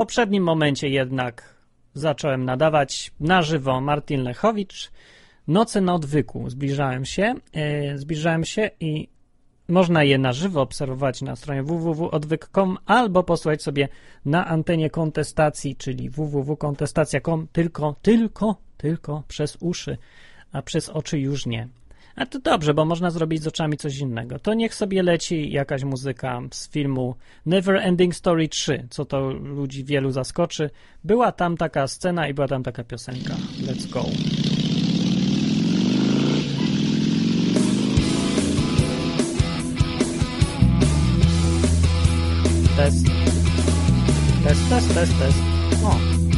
poprzednim momencie jednak zacząłem nadawać na żywo Martin Lechowicz. Noce na odwyku. Zbliżałem się, yy, zbliżałem się i można je na żywo obserwować na stronie www.odwyk.com albo posłuchać sobie na antenie kontestacji, czyli www.kontestacja.com, tylko, tylko, tylko przez uszy, a przez oczy już nie. A to dobrze, bo można zrobić z oczami coś innego. To niech sobie leci jakaś muzyka z filmu Never Ending Story 3, co to ludzi wielu zaskoczy. Była tam taka scena i była tam taka piosenka. Let's go. Test. Test, test, test, test. O.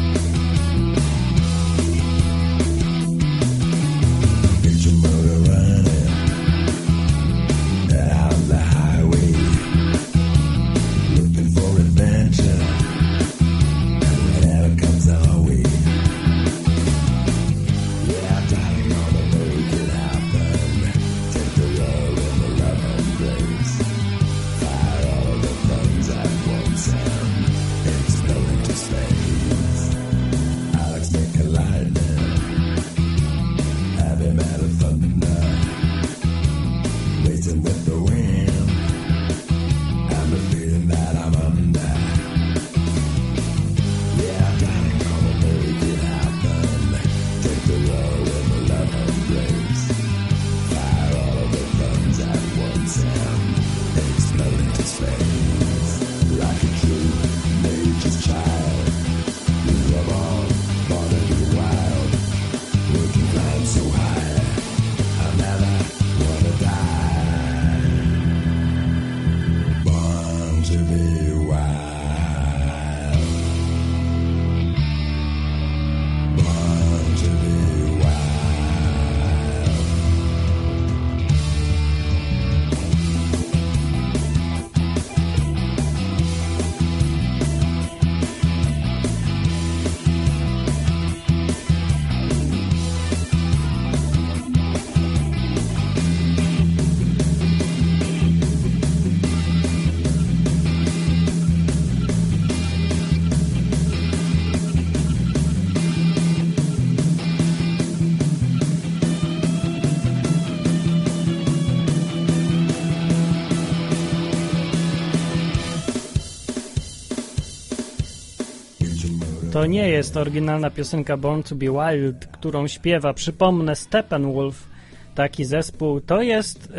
To nie jest oryginalna piosenka Born to be Wild, którą śpiewa, przypomnę, Steppenwolf, taki zespół. To jest yy,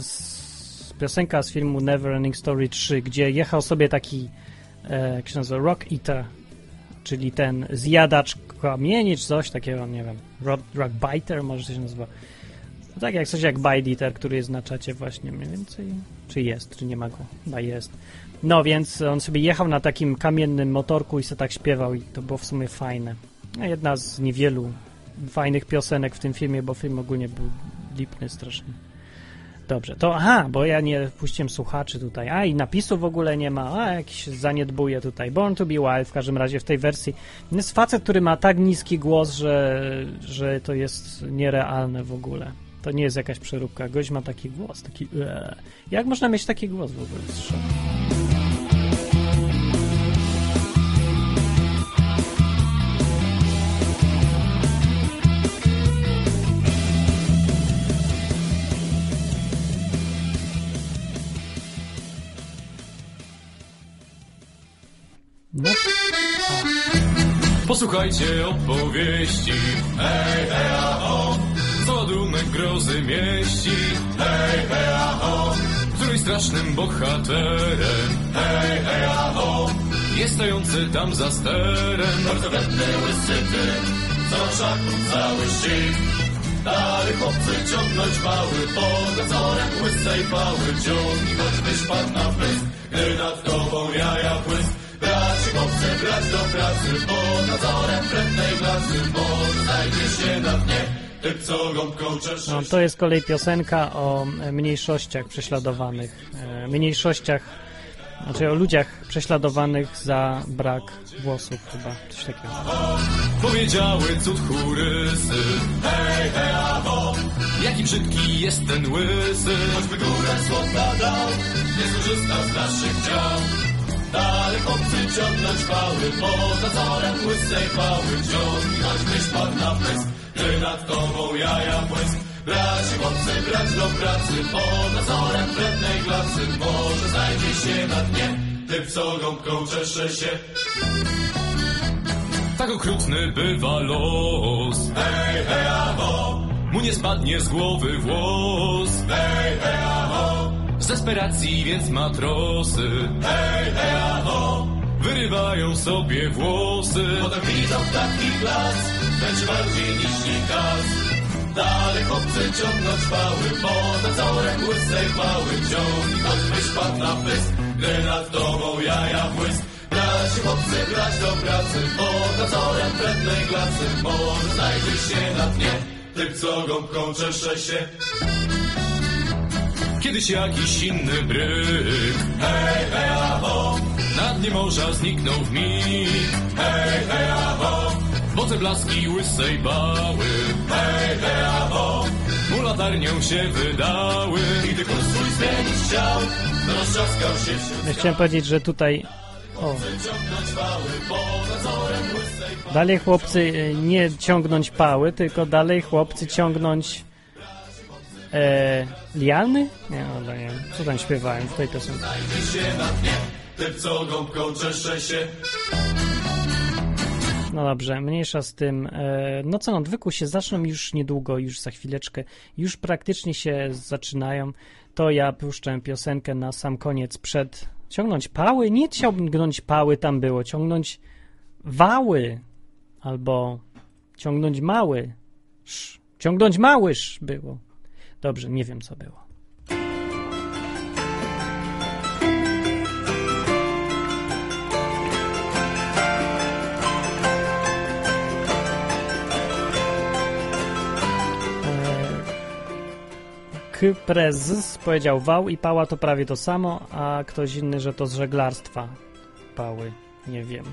z, piosenka z filmu Neverending Story 3, gdzie jechał sobie taki, yy, jak się nazywa, Rock Eater, czyli ten zjadacz kamieni, czy coś takiego, nie wiem, rock, rock Biter może się nazywa. No tak jak coś jak Bite Eater, który jest na czacie właśnie mniej więcej, czy jest, czy nie ma go, chyba jest. No więc on sobie jechał na takim kamiennym motorku i sobie tak śpiewał i to było w sumie fajne. Jedna z niewielu fajnych piosenek w tym filmie, bo film ogólnie był lipny strasznie. Dobrze, to aha, bo ja nie puściłem słuchaczy tutaj. A i napisu w ogóle nie ma, a jakiś zaniedbuje tutaj. Born to be Wild w każdym razie w tej wersji. Jest facet, który ma tak niski głos, że, że to jest nierealne w ogóle. To nie jest jakaś przeróbka. Gość ma taki głos, taki. Ee. Jak można mieć taki głos w ogóle? No. Posłuchajcie opowieści, hej, hej, aho, co ładunek grozy mieści, hej, hej, aho, któryś strasznym bohaterem, hej, hej, aho, jest stojący tam za sterem, bardzo wredny łysy ty, co szaków cały ścig, Dalej chłopcy ciągnąć mały, pod nadzorem łysej pały, ciągnij choćbyś padł na pysk, gdy nad tobą jaja błysk, Braci chłopcy, brać do pracy, pod nadzorem wrednej klasy, może znajdzie się na dnie. No, to jest kolej piosenka o e, mniejszościach prześladowanych, e, mniejszościach, znaczy o ludziach prześladowanych za brak włosów chyba, coś takiego. Powiedziały cud chórysy, hej, hej, aho, jaki brzydki jest ten łysy, choćby górę słodka dał, nie skorzysta z naszych dział. Dalej chłopcy ciągnąć pały, pod nadzorem łysej pały. Ciągnąć byś pan na pysk, gdy nad tobą jaja błysk. Braci chłopcy, brać do pracy, pod nadzorem wrednej glacy. Może znajdzie się na dnie, typ co gąbką czesze się. Tak okrutny bywa los. Hej, hej, aho! Mu nie spadnie z głowy włos. Hej, hej, aho! Z desperacji więc matrosy. Hej, hej, aho! Wyrywają sobie włosy. Potem widzą taki glas, lecz bardziej niż nikaz. Dalej chłopcy ciągnąć pały, pod nadzorem łysej pały. Ciągnij, choćbyś padł na pysk, gdy nad tobą jaja błysk. Braci chłopcy, brać do pracy, pod nadzorem wrednej glacy. Może znajdzie się na dnie, typ co gąbką czesze się. Kiedyś jakiś inny bryk, hej, hej, aho, na dnie morza zniknął w mig. Hej, hej, aho, woce blaski łysej bały. Hej, hej, aho, mu latarnią się wydały. I kurs swój zmienić chciał, roztrzaskał się wśród Ja chciałem powiedzieć, że tutaj o, dalej chłopcy y, nie ciągnąć pały, tylko dalej chłopcy ciągnąć e, liany? Nie, no, nie wiem, co tam śpiewałem w tej piosence. Typ co gąbką się. No dobrze, mniejsza z tym. Noce na odwyku się zaczną już niedługo, już za chwileczkę. Już praktycznie się zaczynają. To ja puszczę piosenkę na sam koniec przed... Ciągnąć pały? Nie ciągnąć pały tam było. Ciągnąć wały. Albo ciągnąć mały. Ciągnąć małyż było. Dobrze, nie wiem co było. Kyprez powiedział wał i pała to prawie to samo, a ktoś inny, że to z żeglarstwa pały. Nie wiem.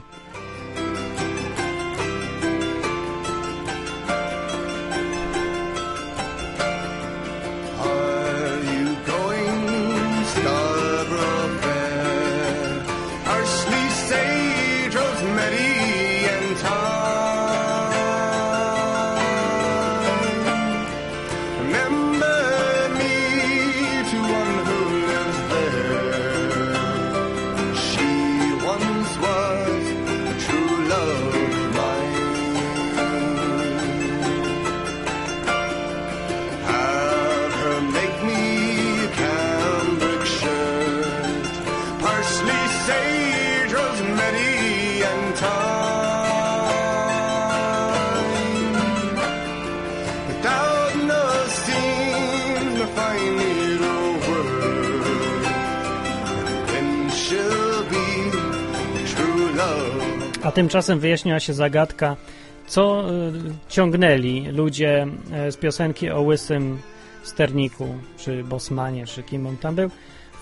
A tymczasem wyjaśniła się zagadka, co y, ciągnęli ludzie y, z piosenki o łysym sterniku, czy bosmanie, czy kim on tam był.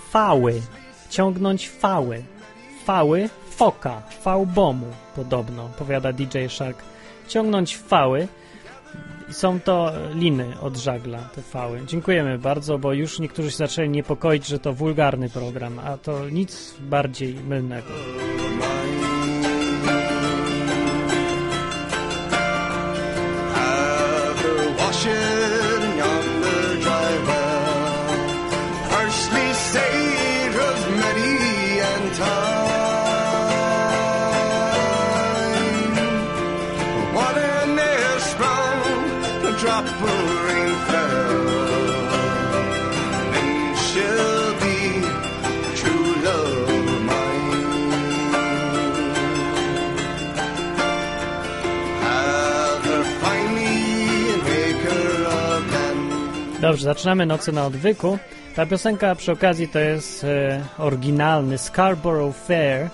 Fały. Ciągnąć fały. Fały foka, fałbomu podobno, powiada DJ Shark. Ciągnąć fały. Są to liny od żagla, te fały. Dziękujemy bardzo, bo już niektórzy się zaczęli niepokoić, że to wulgarny program, a to nic bardziej mylnego. Dobrze, zaczynamy Noce na odwyku. Ta piosenka przy okazji to jest e, oryginalny Scarborough Fair,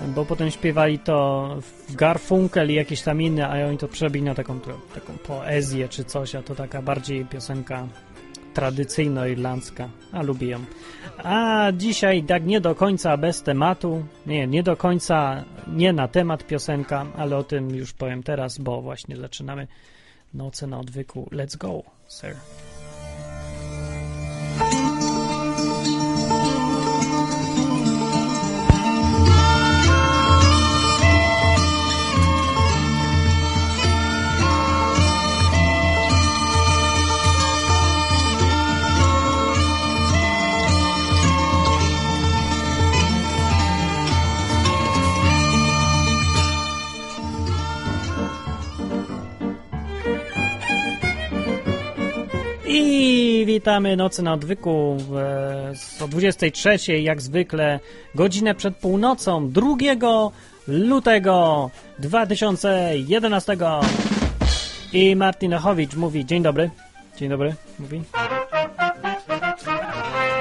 bo potem śpiewali to w Garfunkel i jakieś tam inne, a oni to przebili na taką, taką poezję czy coś, a to taka bardziej piosenka tradycyjno-irlandzka, a lubię ją. A dzisiaj tak nie do końca bez tematu, nie, nie do końca nie na temat piosenka, ale o tym już powiem teraz, bo właśnie zaczynamy Noce na odwyku. Let's go, sir. I witamy Nocy na Odwyku o 23, jak zwykle, godzinę przed północą 2 lutego 2011. I Martin Ochowicz mówi dzień dobry. Dzień dobry, mówi.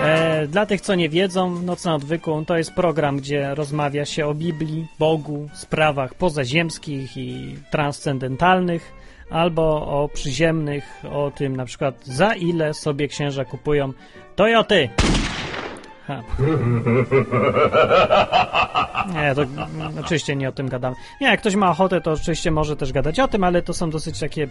E, dla tych, co nie wiedzą, Noc na Odwyku to jest program, gdzie rozmawia się o Biblii, Bogu, sprawach pozaziemskich i transcendentalnych, albo o przyziemnych, o tym na przykład za ile sobie księża kupują Toyoty. Ha. Nie, to mm, oczywiście nie o tym gadamy. Nie, jak ktoś ma ochotę, to oczywiście może też gadać o tym, ale to są dosyć takie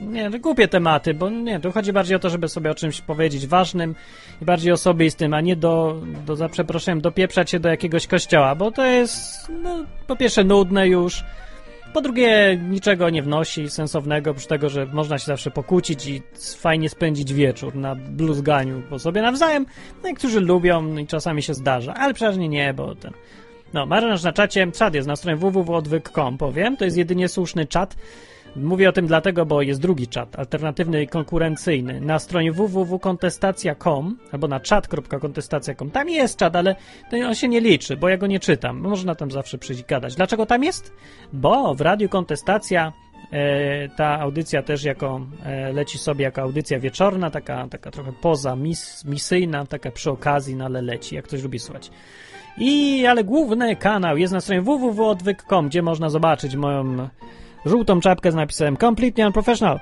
nie, no głupie tematy, bo nie, tu chodzi bardziej o to, żeby sobie o czymś powiedzieć ważnym i bardziej osobistym, a nie do, do za przeproszeniem, dopieprzać się do jakiegoś kościoła, bo to jest, no, po pierwsze nudne już, po drugie niczego nie wnosi sensownego, oprócz tego, że można się zawsze pokłócić i fajnie spędzić wieczór na bluzganiu po sobie nawzajem. No, niektórzy lubią i czasami się zdarza, ale przeważnie nie, bo ten... No, marynarz na czacie, czat jest na stronie www.odwyk.com, powiem, to jest jedynie słuszny czat, Mówię o tym dlatego, bo jest drugi czat, alternatywny i konkurencyjny. Na stronie www.kontestacja.com albo na chat.kontestacja.com. Tam jest czat, ale on się nie liczy, bo ja go nie czytam. Można tam zawsze przyjść gadać. Dlaczego tam jest? Bo w Radiu Kontestacja e, ta audycja też jako e, leci sobie jako audycja wieczorna, taka, taka trochę poza mis, misyjna, taka przy okazji, no ale leci, jak ktoś lubi słuchać. I, ale główny kanał jest na stronie www.odwyk.com, gdzie można zobaczyć moją żółtą czapkę z napisem Completely Unprofessional.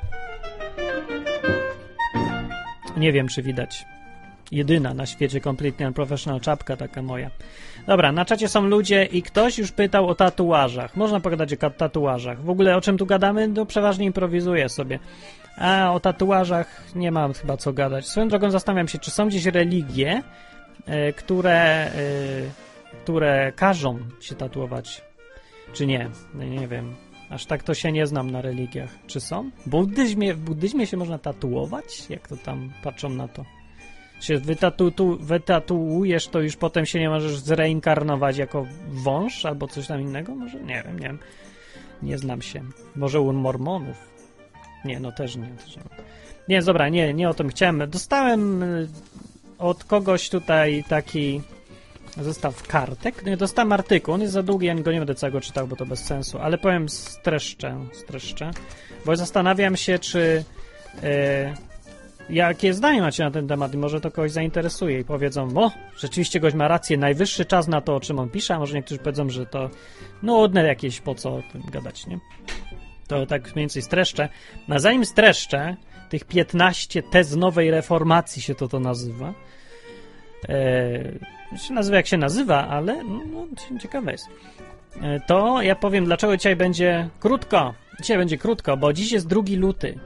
Nie wiem, czy widać. Jedyna na świecie Completely Unprofessional czapka taka moja. Dobra, na czacie są ludzie i ktoś już pytał o tatuażach. Można pogadać o tatuażach. W ogóle o czym tu gadamy? No przeważnie improwizuję sobie. A o tatuażach nie mam chyba co gadać. Swoją drogą zastanawiam się, czy są gdzieś religie, y, które, y, które każą się tatuować, czy nie. No, nie wiem. Aż tak to się nie znam na religiach. Czy są? W buddyzmie, w buddyzmie się można tatuować? Jak to tam patrzą na to? Się wytatu, tu, wytatuujesz, to już potem się nie możesz zreinkarnować jako wąż albo coś tam innego? Może? Nie wiem, nie wiem. Nie znam się. Może u mormonów? Nie, no też nie. Też nie. nie, dobra, nie, nie o tym chciałem. Dostałem y, od kogoś tutaj taki zestaw kartek. Dostałem artykuł, on jest za długi, ja go nie będę całego czytał, bo to bez sensu, ale powiem streszczę, streszczę, bo zastanawiam się, czy e, jakie zdanie macie na ten temat i może to kogoś zainteresuje i powiedzą, o, rzeczywiście gość ma rację, najwyższy czas na to, o czym on pisze, a może niektórzy powiedzą, że to nudne jakieś, po co o tym gadać, nie? To tak mniej więcej streszczę. Na zanim streszczę, tych 15 tez nowej reformacji się to to nazywa, e, się nazywa jak się nazywa, ale no, no, ciekawe jest. E, to ja powiem, dlaczego dzisiaj będzie krótko. Dzisiaj będzie krótko, bo dziś jest drugi luty.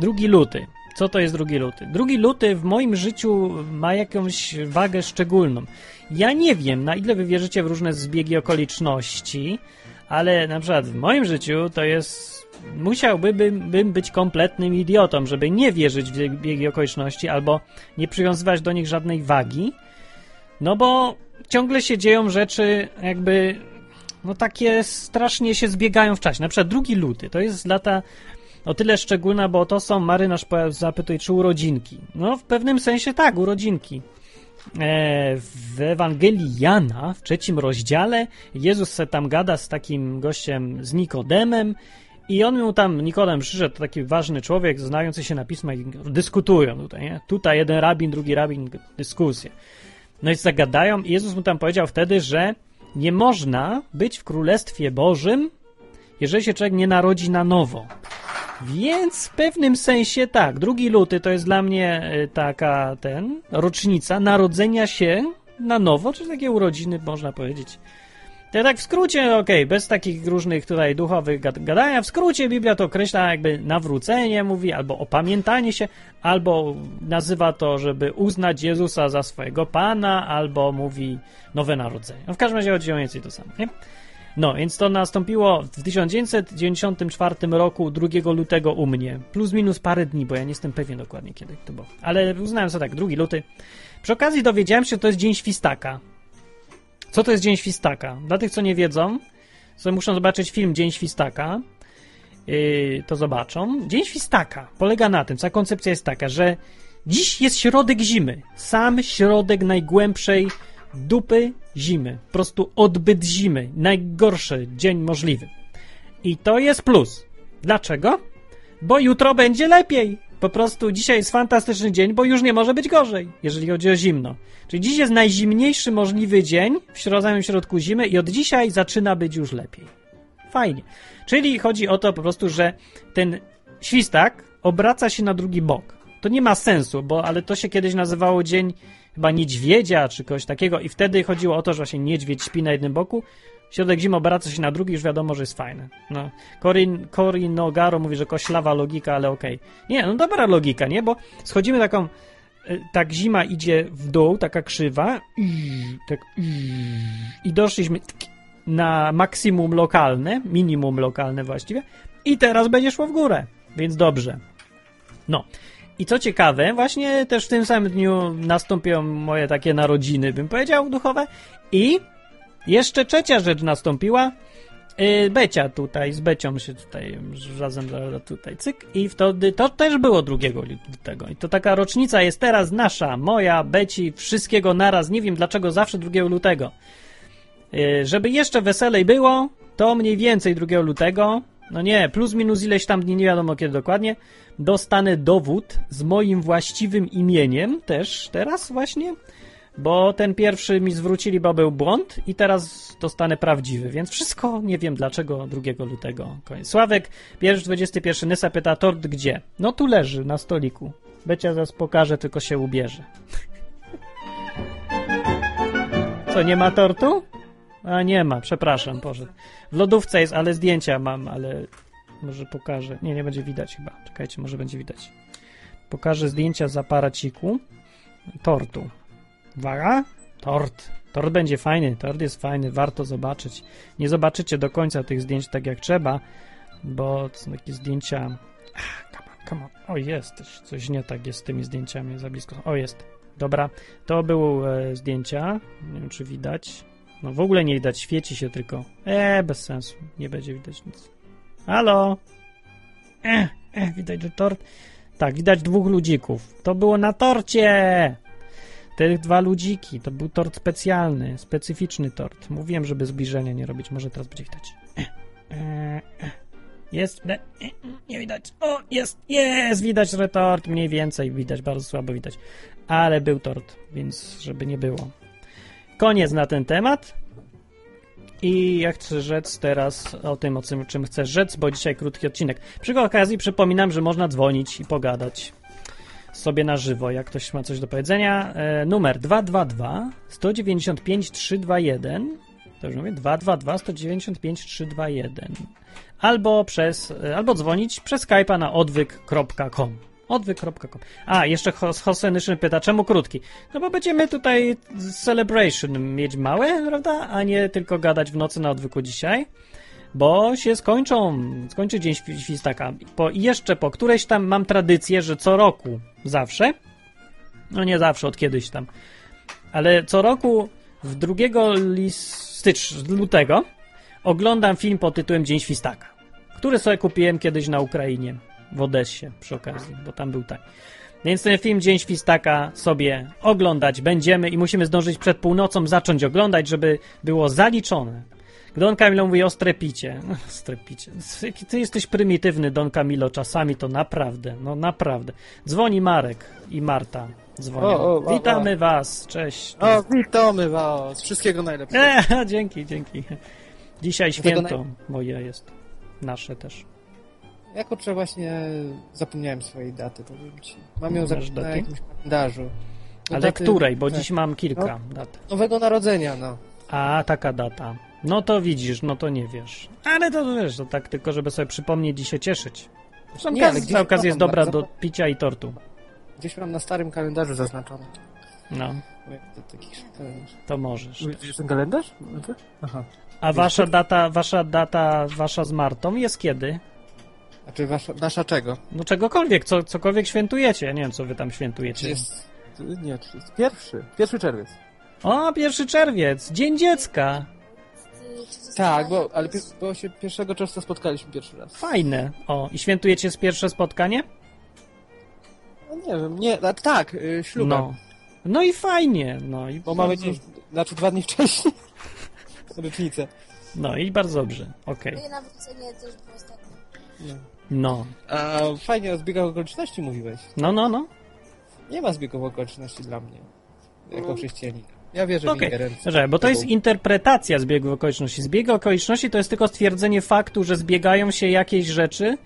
Drugi luty. Co to jest drugi luty? Drugi luty w moim życiu ma jakąś wagę szczególną. Ja nie wiem, na ile wy wierzycie w różne zbiegi okoliczności, ale na przykład w moim życiu to jest. Musiałbym bym być kompletnym idiotą, żeby nie wierzyć w zbiegi okoliczności albo nie przywiązywać do nich żadnej wagi no bo ciągle się dzieją rzeczy jakby no takie strasznie się zbiegają w czasie. Na przykład drugi luty to jest lata o tyle szczególna, bo to są marynarz zapytuje, czy urodzinki. No w pewnym sensie tak, urodzinki. E, w Ewangelii Jana, w trzecim rozdziale, Jezus se tam gada z takim gościem, z Nikodemem i on mu tam, Nikodem przyszedł, taki ważny człowiek, znający się na pismach dyskutują tutaj, nie? Tutaj jeden rabin, drugi rabin, dyskusje. No i zagadają i Jezus mu tam powiedział wtedy, że nie można być w Królestwie Bożym, jeżeli się człowiek nie narodzi na nowo. Więc w pewnym sensie tak, drugi luty to jest dla mnie e, taka ten rocznica narodzenia się na nowo, czy takie urodziny można powiedzieć. To tak w skrócie, okej, okay, bez takich różnych tutaj duchowych gadania, w skrócie Biblia to określa jakby nawrócenie, mówi, albo opamiętanie się, albo nazywa to, żeby uznać Jezusa za swojego Pana, albo mówi nowe narodzenie. No w każdym razie chodzi o więcej to samo, nie? No, więc to nastąpiło w 1994 roku 2 lutego u mnie. Plus minus parę dni, bo ja nie jestem pewien dokładnie kiedy to było. Ale uznałem sobie tak, 2 luty. Przy okazji dowiedziałem się, że to jest Dzień Świstaka. Co to jest Dzień Świstaka? Dla tych, co nie wiedzą, co muszą zobaczyć film Dzień Świstaka, yy, to zobaczą. Dzień Świstaka polega na tym, cała koncepcja jest taka, że Dziś jest środek zimy. Sam środek najgłębszej dupy zimy. Po prostu odbyt zimy. Najgorszy dzień możliwy. I to jest plus. Dlaczego? Bo jutro będzie lepiej. Po prostu dzisiaj jest fantastyczny dzień, bo już nie może być gorzej, jeżeli chodzi o zimno. Czyli dziś jest najzimniejszy możliwy dzień w samym środku zimy i od dzisiaj zaczyna być już lepiej. Fajnie. Czyli chodzi o to po prostu, że ten świstak obraca się na drugi bok. To nie ma sensu, bo ale to się kiedyś nazywało dzień chyba niedźwiedzia czy kogoś takiego i wtedy chodziło o to, że właśnie niedźwiedź śpi na jednym boku, środek zimy obraca się na drugi, już wiadomo, że jest fajne. No. Corin, Corin Nogaro mówi, że koślawa logika, ale okej. Nie, no dobra logika, nie? Bo schodzimy taką y, tak zima idzie w dół, taka krzywa tak i doszliśmy na maksimum lokalne, minimum lokalne właściwie i teraz będzie szło w górę, więc dobrze. No. I co ciekawe, właśnie też w tym samym dniu nastąpią moje takie narodziny, bym powiedział, duchowe. I jeszcze trzecia rzecz nastąpiła. Yy, Becia tutaj, z Becią się tutaj razem tutaj cyk i wtedy to też było 2 lutego. I to taka rocznica jest teraz nasza, moja, Beci, wszystkiego naraz. Nie wiem dlaczego zawsze 2 lutego. Yy, żeby jeszcze weselej było, to mniej więcej 2 lutego, no nie, plus minus ileś tam dni, nie wiadomo kiedy dokładnie, dostanę dowód z moim właściwym imieniem też teraz właśnie, bo ten pierwszy mi zwrócili, bo był błąd i teraz dostanę prawdziwy, więc wszystko nie wiem dlaczego 2 lutego. Koniec. Sławek, pierwszy 21 Nysa pyta, tort gdzie? No tu leży, na stoliku. Becia zaraz pokaże, tylko się ubierze. Co, nie ma tortu? A nie ma, przepraszam, Boże. W lodówce jest, ale zdjęcia mam, ale może pokażę. Nie, nie będzie widać chyba. Czekajcie, może będzie widać. Pokażę zdjęcia z aparaciku tortu. Uwaga, tort. Tort będzie fajny, tort jest fajny, warto zobaczyć. Nie zobaczycie do końca tych zdjęć tak jak trzeba, bo to są takie zdjęcia... Ah, come on, come on. O, jest, coś, nie tak jest z tymi zdjęciami za blisko. O, jest. Dobra, to były e, zdjęcia. Nie wiem, czy widać. No w ogóle nie widać, świeci się tylko. Eee, bez sensu. Nie będzie widać nic. Halo? Eh, eh, widać, że tort. Tak, widać dwóch ludzików. To było na torcie! Te dwa ludziki, to był tort specjalny, specyficzny tort. Mówiłem, żeby zbliżenia nie robić, może teraz będzie widać. Eh, eh, eh. Jest, nie widać. O, jest, jest, widać, że tort mniej więcej widać, bardzo słabo widać. Ale był tort, więc żeby nie było. Koniec na ten temat. I ja chcę rzec teraz o tym, o czym chcę rzec, bo dzisiaj krótki odcinek. Przy okazji przypominam, że można dzwonić i pogadać sobie na żywo, jak ktoś ma coś do powiedzenia. E, numer 222 195 321 to już mówię, 222 195 321 albo przez, e, albo dzwonić przez Skype'a na odwyk.com odwyk.com A, jeszcze Hos- Hosenyszyn pyta, czemu krótki? No bo będziemy tutaj celebration mieć małe, prawda? A nie tylko gadać w nocy na odwyku dzisiaj. Bo się skończą, skończy dzień świ- świstaka. Po, jeszcze po którejś tam mam tradycję, że co roku, zawsze, no nie zawsze, od kiedyś tam, ale co roku w 2 lis- stycz, lutego oglądam film pod tytułem Dzień Świstaka, który sobie kupiłem kiedyś na Ukrainie, w Odessie przy okazji, bo tam był tak. Więc ten film Dzień Świstaka sobie oglądać będziemy i musimy zdążyć przed północą zacząć oglądać, żeby było zaliczone. Don Camilo mówi o strepicie. Strepicie. Jaki Ty jesteś prymitywny, Don Camilo, czasami to naprawdę, no naprawdę. Dzwoni Marek i Marta dzwonią. O, o, o, Witamy was, cześć. O, witamy was! Wszystkiego najlepszego. E, dzięki, dzięki. Dzisiaj święto moje jest. Nasze też. Ja kurczę właśnie zapomniałem swojej daty, powiem ci. Mam ją Masz zapisane na jakimś kalendarzu. No Ale daty- której? Bo tak. dziś mam kilka dat. Nowego narodzenia, no. A, taka data. No to widzisz, no to nie wiesz. Ale to wiesz, to tak tylko, żeby sobie przypomnieć i się cieszyć. Zresztą Nie, ale okazja, gdzieś ta okazja jest dobra bardzo- do picia i tortu. Gdzieś mam na starym kalendarzu zaznaczone. No, Jak to możesz. Widzisz ten kalendarz? Aha. A wasza data, wasza data, wasza z Martą jest kiedy? Znaczy wasza, nasza czego? No czegokolwiek, co, cokolwiek świętujecie. Nie wiem, co wy tam świętujecie. Jest... Nie, jest pierwszy. Pierwszy czerwiec. O, pierwszy czerwiec, Dzień Dziecka. Tak, bo, ale pi- bo się 1 czerwca spotkaliśmy pierwszy raz. Fajne. O, i świętujecie z pierwsze spotkanie? No Nie wiem, nie, a, tak, y, ślubem. No. No i fajnie, no i Bo mamy dzień, znaczy dwa dni wcześniej. Rocznicę. No i bardzo dobrze, okej. Moje nawrócenie też było ostatnio. No. No. A fajnie o zbiegach okoliczności mówiłeś. No, no, no. Nie ma zbiegów okoliczności dla mnie. Jako chrześcijanina. Ja wierzę w Okej, ingerencję. Że, bo to jest interpretacja zbiegów okoliczności. Zbiegi okoliczności to jest tylko stwierdzenie faktu, że zbiegają się jakieś rzeczy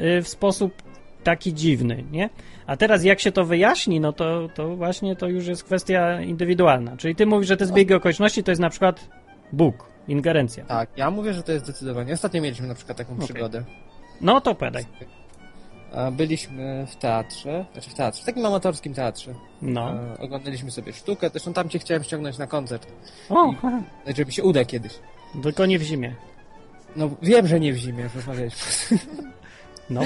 y, w sposób taki dziwny, nie? A teraz jak się to wyjaśni, no to, to właśnie to już jest kwestia indywidualna. Czyli ty mówisz, że te zbiegi okoliczności to jest na przykład Bóg, ingerencja. Tak, ja mówię, że to jest zdecydowanie. Ostatnio mieliśmy na przykład taką Okej. przygodę. No to pedaj. Byliśmy w teatrze, znaczy w teatrze, w takim amatorskim teatrze. No. E, Oglądaliśmy sobie sztukę, zresztą tam cię chciałem ściągnąć na koncert. O, I- Znaczy, mi się uda kiedyś. tylko nie w zimie. No wiem, że nie w zimie, już rozmawialiśmy. No.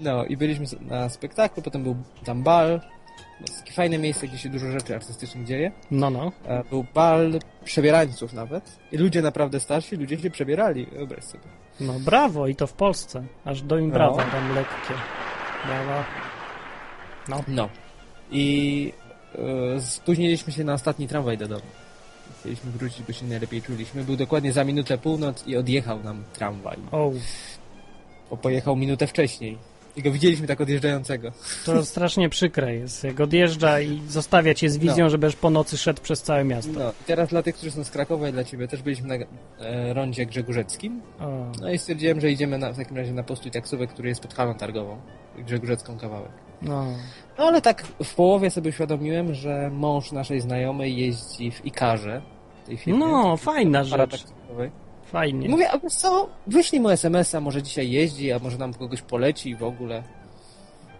No i byliśmy na spektaklu, potem był tam bal. Takie fajne miejsce, gdzie się dużo rzeczy artystycznych dzieje. No, no. E, Był bal przebierańców nawet. I ludzie naprawdę starsi, ludzie się przebierali. Wyobraź sobie. No brawo i to w Polsce. Aż do im No. brawa tam lekkie. Brawa. No. No. I e, spóźniliśmy się na ostatni tramwaj do domu. Chcieliśmy wrócić, bo się najlepiej czuliśmy. Był dokładnie za minutę północ i odjechał nam tramwaj. O, Bo pojechał minutę wcześniej. I go widzieliśmy tak odjeżdżającego. to strasznie przykre jest. Jak odjeżdża i zostawia cię z wizją, No. żebyś po nocy szedł przez całe miasto. No i teraz dla tych, którzy są z Krakowa i dla ciebie też byliśmy na e, rondzie Grzegórzeckim. O, No i stwierdziłem, że idziemy na, w takim razie na postój taksówek, który jest pod halą targową. Grzegórzecką kawałek. no. No ale tak w połowie sobie uświadomiłem, że mąż naszej znajomej jeździ w Ikarze. Tej firmie, no, fajna rzecz. parataksówkowej. Fajnie. mówię, a wiesz co, wyślij mu SMS-a, może dzisiaj jeździ, a może nam kogoś poleci w ogóle.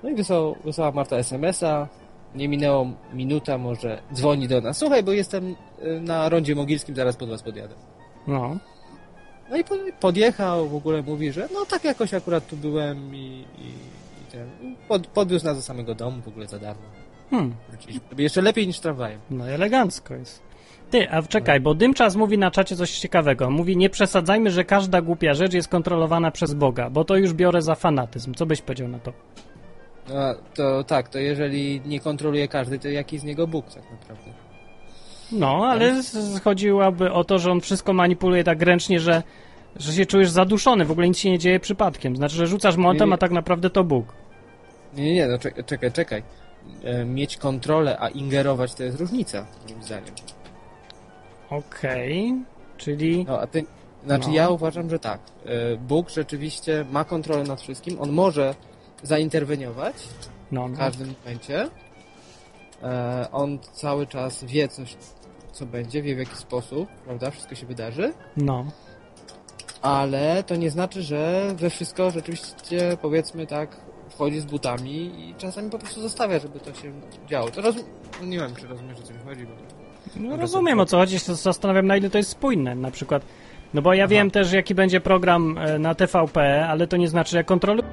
No i wysłał, wysłała Marta SMS-a, nie minęło minuta, może dzwoni do nas. Słuchaj, bo jestem y, na rondzie mogilskim, zaraz pod was podjadę. No. No i po- podjechał, w ogóle mówi, że no tak jakoś akurat tu byłem i, i, i ten. Pod, podwiózł nas do samego domu w ogóle za darmo. Hmm. Jeszcze lepiej niż tramwajem. No elegancko jest. Ty, a czekaj, bo Dymczas mówi na czacie coś ciekawego. Mówi, nie przesadzajmy, że każda głupia rzecz jest kontrolowana przez Boga, bo to już biorę za fanatyzm. Co byś powiedział na to? No to tak, to jeżeli nie kontroluje każdy, to jaki z niego Bóg tak naprawdę? No, ale z- chodziłoby o to, że on wszystko manipuluje tak ręcznie, że, że się czujesz zaduszony, w ogóle nic się nie dzieje przypadkiem. Znaczy, że rzucasz montem, a tak naprawdę to Bóg. Nie, nie, nie, no czekaj, czekaj, czekaj. E, mieć kontrolę, a ingerować to jest różnica, moim zdaniem. Okej, czyli... No, a ty, znaczy No. ja uważam, że tak. E, Bóg rzeczywiście ma kontrolę nad wszystkim, on może zainterweniować No, w no. każdym momencie. E, on cały czas wie coś, co będzie, wie w jaki sposób, prawda, wszystko się wydarzy, no. ale to nie znaczy, że we wszystko rzeczywiście, powiedzmy tak, wchodzi z butami i czasami po prostu zostawia, żeby to się działo. To roz... nie wiem, czy rozumiesz, o co mi chodzi, bo... No, rozumiem o co chodzi, się zastanawiam na ile to jest spójne. Na przykład, no bo ja wiem też jaki będzie program e, na TVP, ale to nie znaczy, że kontroluję.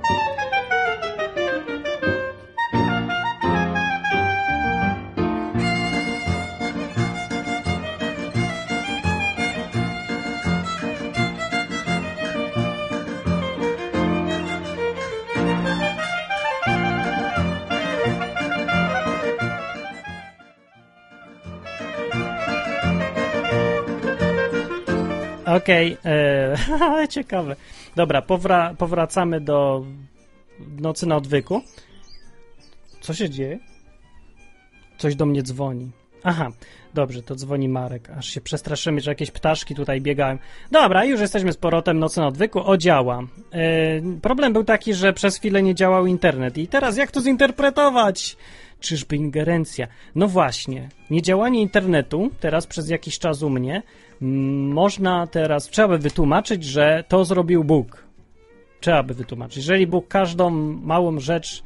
Okej, okay, ciekawe. Dobra, powra- powracamy do nocy na odwyku. Co się dzieje? Coś do mnie dzwoni. Aha, dobrze, to dzwoni Marek. Aż się przestraszymy, że jakieś ptaszki tutaj biegają. Dobra, już jesteśmy z powrotem nocy na odwyku. O, działa. E, problem był taki, że przez chwilę nie działał internet. I teraz jak to zinterpretować? Czyżby ingerencja? No właśnie, niedziałanie internetu teraz przez jakiś czas u mnie można teraz, trzeba by wytłumaczyć, że to zrobił Bóg. Trzeba by wytłumaczyć. Jeżeli Bóg każdą małą rzecz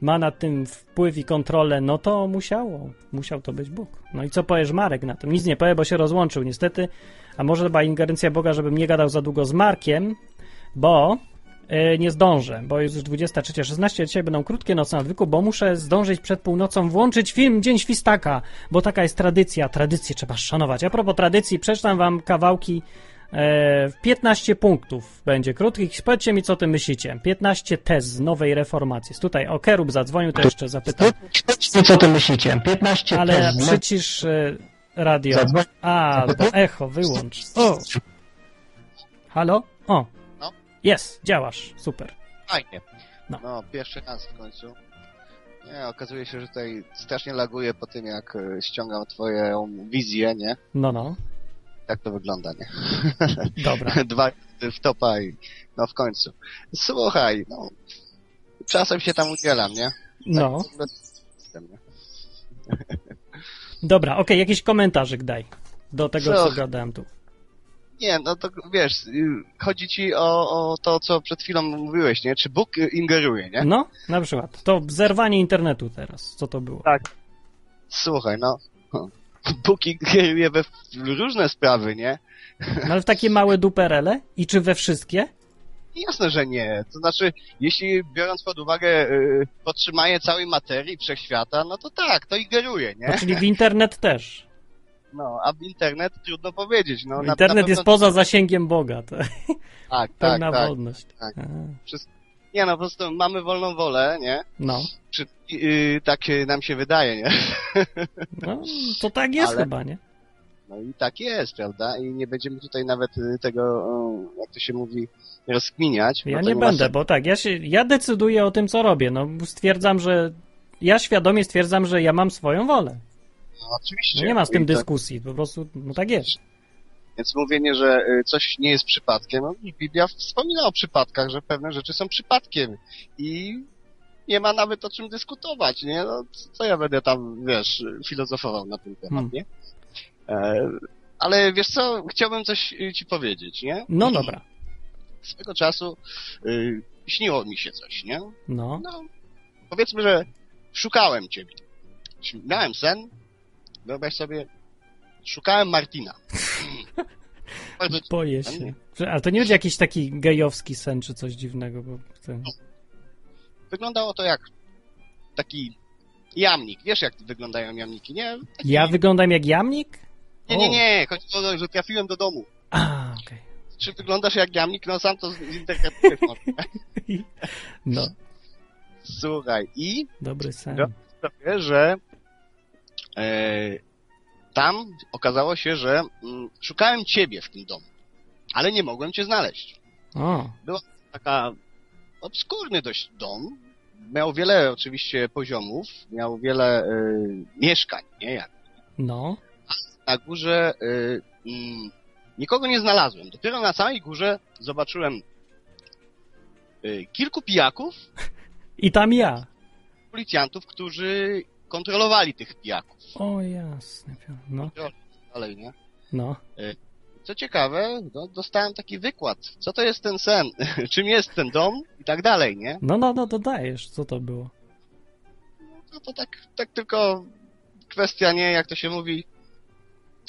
ma nad tym wpływ i kontrolę, no to musiało. Musiał to być Bóg. No i co powiesz Marek na tym? Nic nie powie, bo się rozłączył niestety. A może była ingerencja Boga, żebym nie gadał za długo z Markiem, bo nie zdążę, bo jest już 23.16, dzisiaj będą krótkie noce na odwyku, bo muszę zdążyć przed północą włączyć film Dzień Świstaka, bo taka jest tradycja, tradycję trzeba szanować. A propos tradycji, przeczytam wam kawałki E, 15 punktów będzie krótkich. Powiedzcie mi, co ty myślicie. 15 tez z nowej reformacji. Jest Tutaj, o, Kerub zadzwonił, to jeszcze zapytam. Co ty myślicie? 15 Ale tez z przycisz e, radio. A, bo echo, wyłącz. O! Halo? O! No. Jest, działasz. Super. Fajnie. No. No. pierwszy raz w końcu. Nie, okazuje się, że tutaj strasznie laguje po tym, jak e, ściągam twoją wizję, nie? No, no. Tak to wygląda, nie? Dobra. Dwa w topa i no w końcu. Słuchaj, no czasem się tam udzielam, nie? No. Tak, jestem, nie? Dobra, okej, jakiś komentarzyk daj. Do tego, co Słuchaj. gadałem tu. Nie, no to wiesz, y, chodzi ci o, o to, co przed chwilą mówiłeś, nie? Czy Bóg y, ingeruje, nie? No, na przykład. To zerwanie internetu teraz. Co to było? Tak. Słuchaj, no. Bóg ingeruje we różne sprawy, nie? No, ale w takie małe duperele? I czy we wszystkie? Jasne, że nie. To znaczy, jeśli biorąc pod uwagę y, podtrzymanie całej materii wszechświata, no to tak, to ingeruje, nie? No, czyli w internet też. No, a w internet trudno powiedzieć. No, na- Internet na jest pewno- poza zasięgiem Boga. To Tak, tak, pełna tak. wolność. tak. A, Nie no, po prostu mamy wolną wolę, nie? No, Czy, y, tak nam się wydaje, nie? no, to tak jest Ale- chyba, nie? No i tak jest, prawda? I nie będziemy tutaj nawet y, tego, jak to się mówi, rozkminiać. Ja nie ma będę, bo tak, ja, się, ja decyduję o tym, co robię. No, stwierdzam, że. Ja świadomie stwierdzam, że ja mam swoją wolę. No, oczywiście. No nie ma z tym I to- dyskusji, po prostu, no tak jest. Więc mówienie, że y, coś nie jest przypadkiem, no Biblia wspomina o przypadkach, że pewne rzeczy są przypadkiem i nie ma nawet o czym dyskutować, nie? No, co ja będę tam, wiesz, filozofował na ten temat, Hmm. nie? E, ale wiesz co, chciałbym coś y, ci powiedzieć, nie? No dobra. Swego czasu y, śniło mi się coś, nie? No, No, powiedzmy, że szukałem ciebie. Miałem sen, wyobraź sobie, szukałem Martina. Bardzo boję się. Ale to nie będzie jakiś taki gejowski sen czy coś dziwnego, bo. Ten... Wyglądało to jak taki jamnik. Wiesz, jak wyglądają jamniki, nie? Taki... Ja wyglądam jak jamnik? Nie, nie, nie. Chodzi o to, że trafiłem do domu. A, okej. Czy wyglądasz jak jamnik? No sam to zinterpretujesz. No, Słuchaj, i dobry sen. No. sprawie, że tam okazało się, że mm, szukałem ciebie w tym domu, ale nie mogłem cię znaleźć. O, Taka obskurny dość dom. Miał wiele oczywiście poziomów, miał wiele e, mieszkań, nie? Jak no. na górze y, nikogo nie znalazłem. Dopiero na samej górze zobaczyłem y, kilku pijaków, I tam ja. policjantów, którzy kontrolowali tych pijaków. O, jasne. No, Dalej, nie? no. Co ciekawe, no, dostałem taki wykład. Co to jest ten sen? Czym jest ten dom? I tak dalej, nie? No, no, no, dodajesz, co to było? No to tak, tak tylko kwestia, nie, jak to się mówi,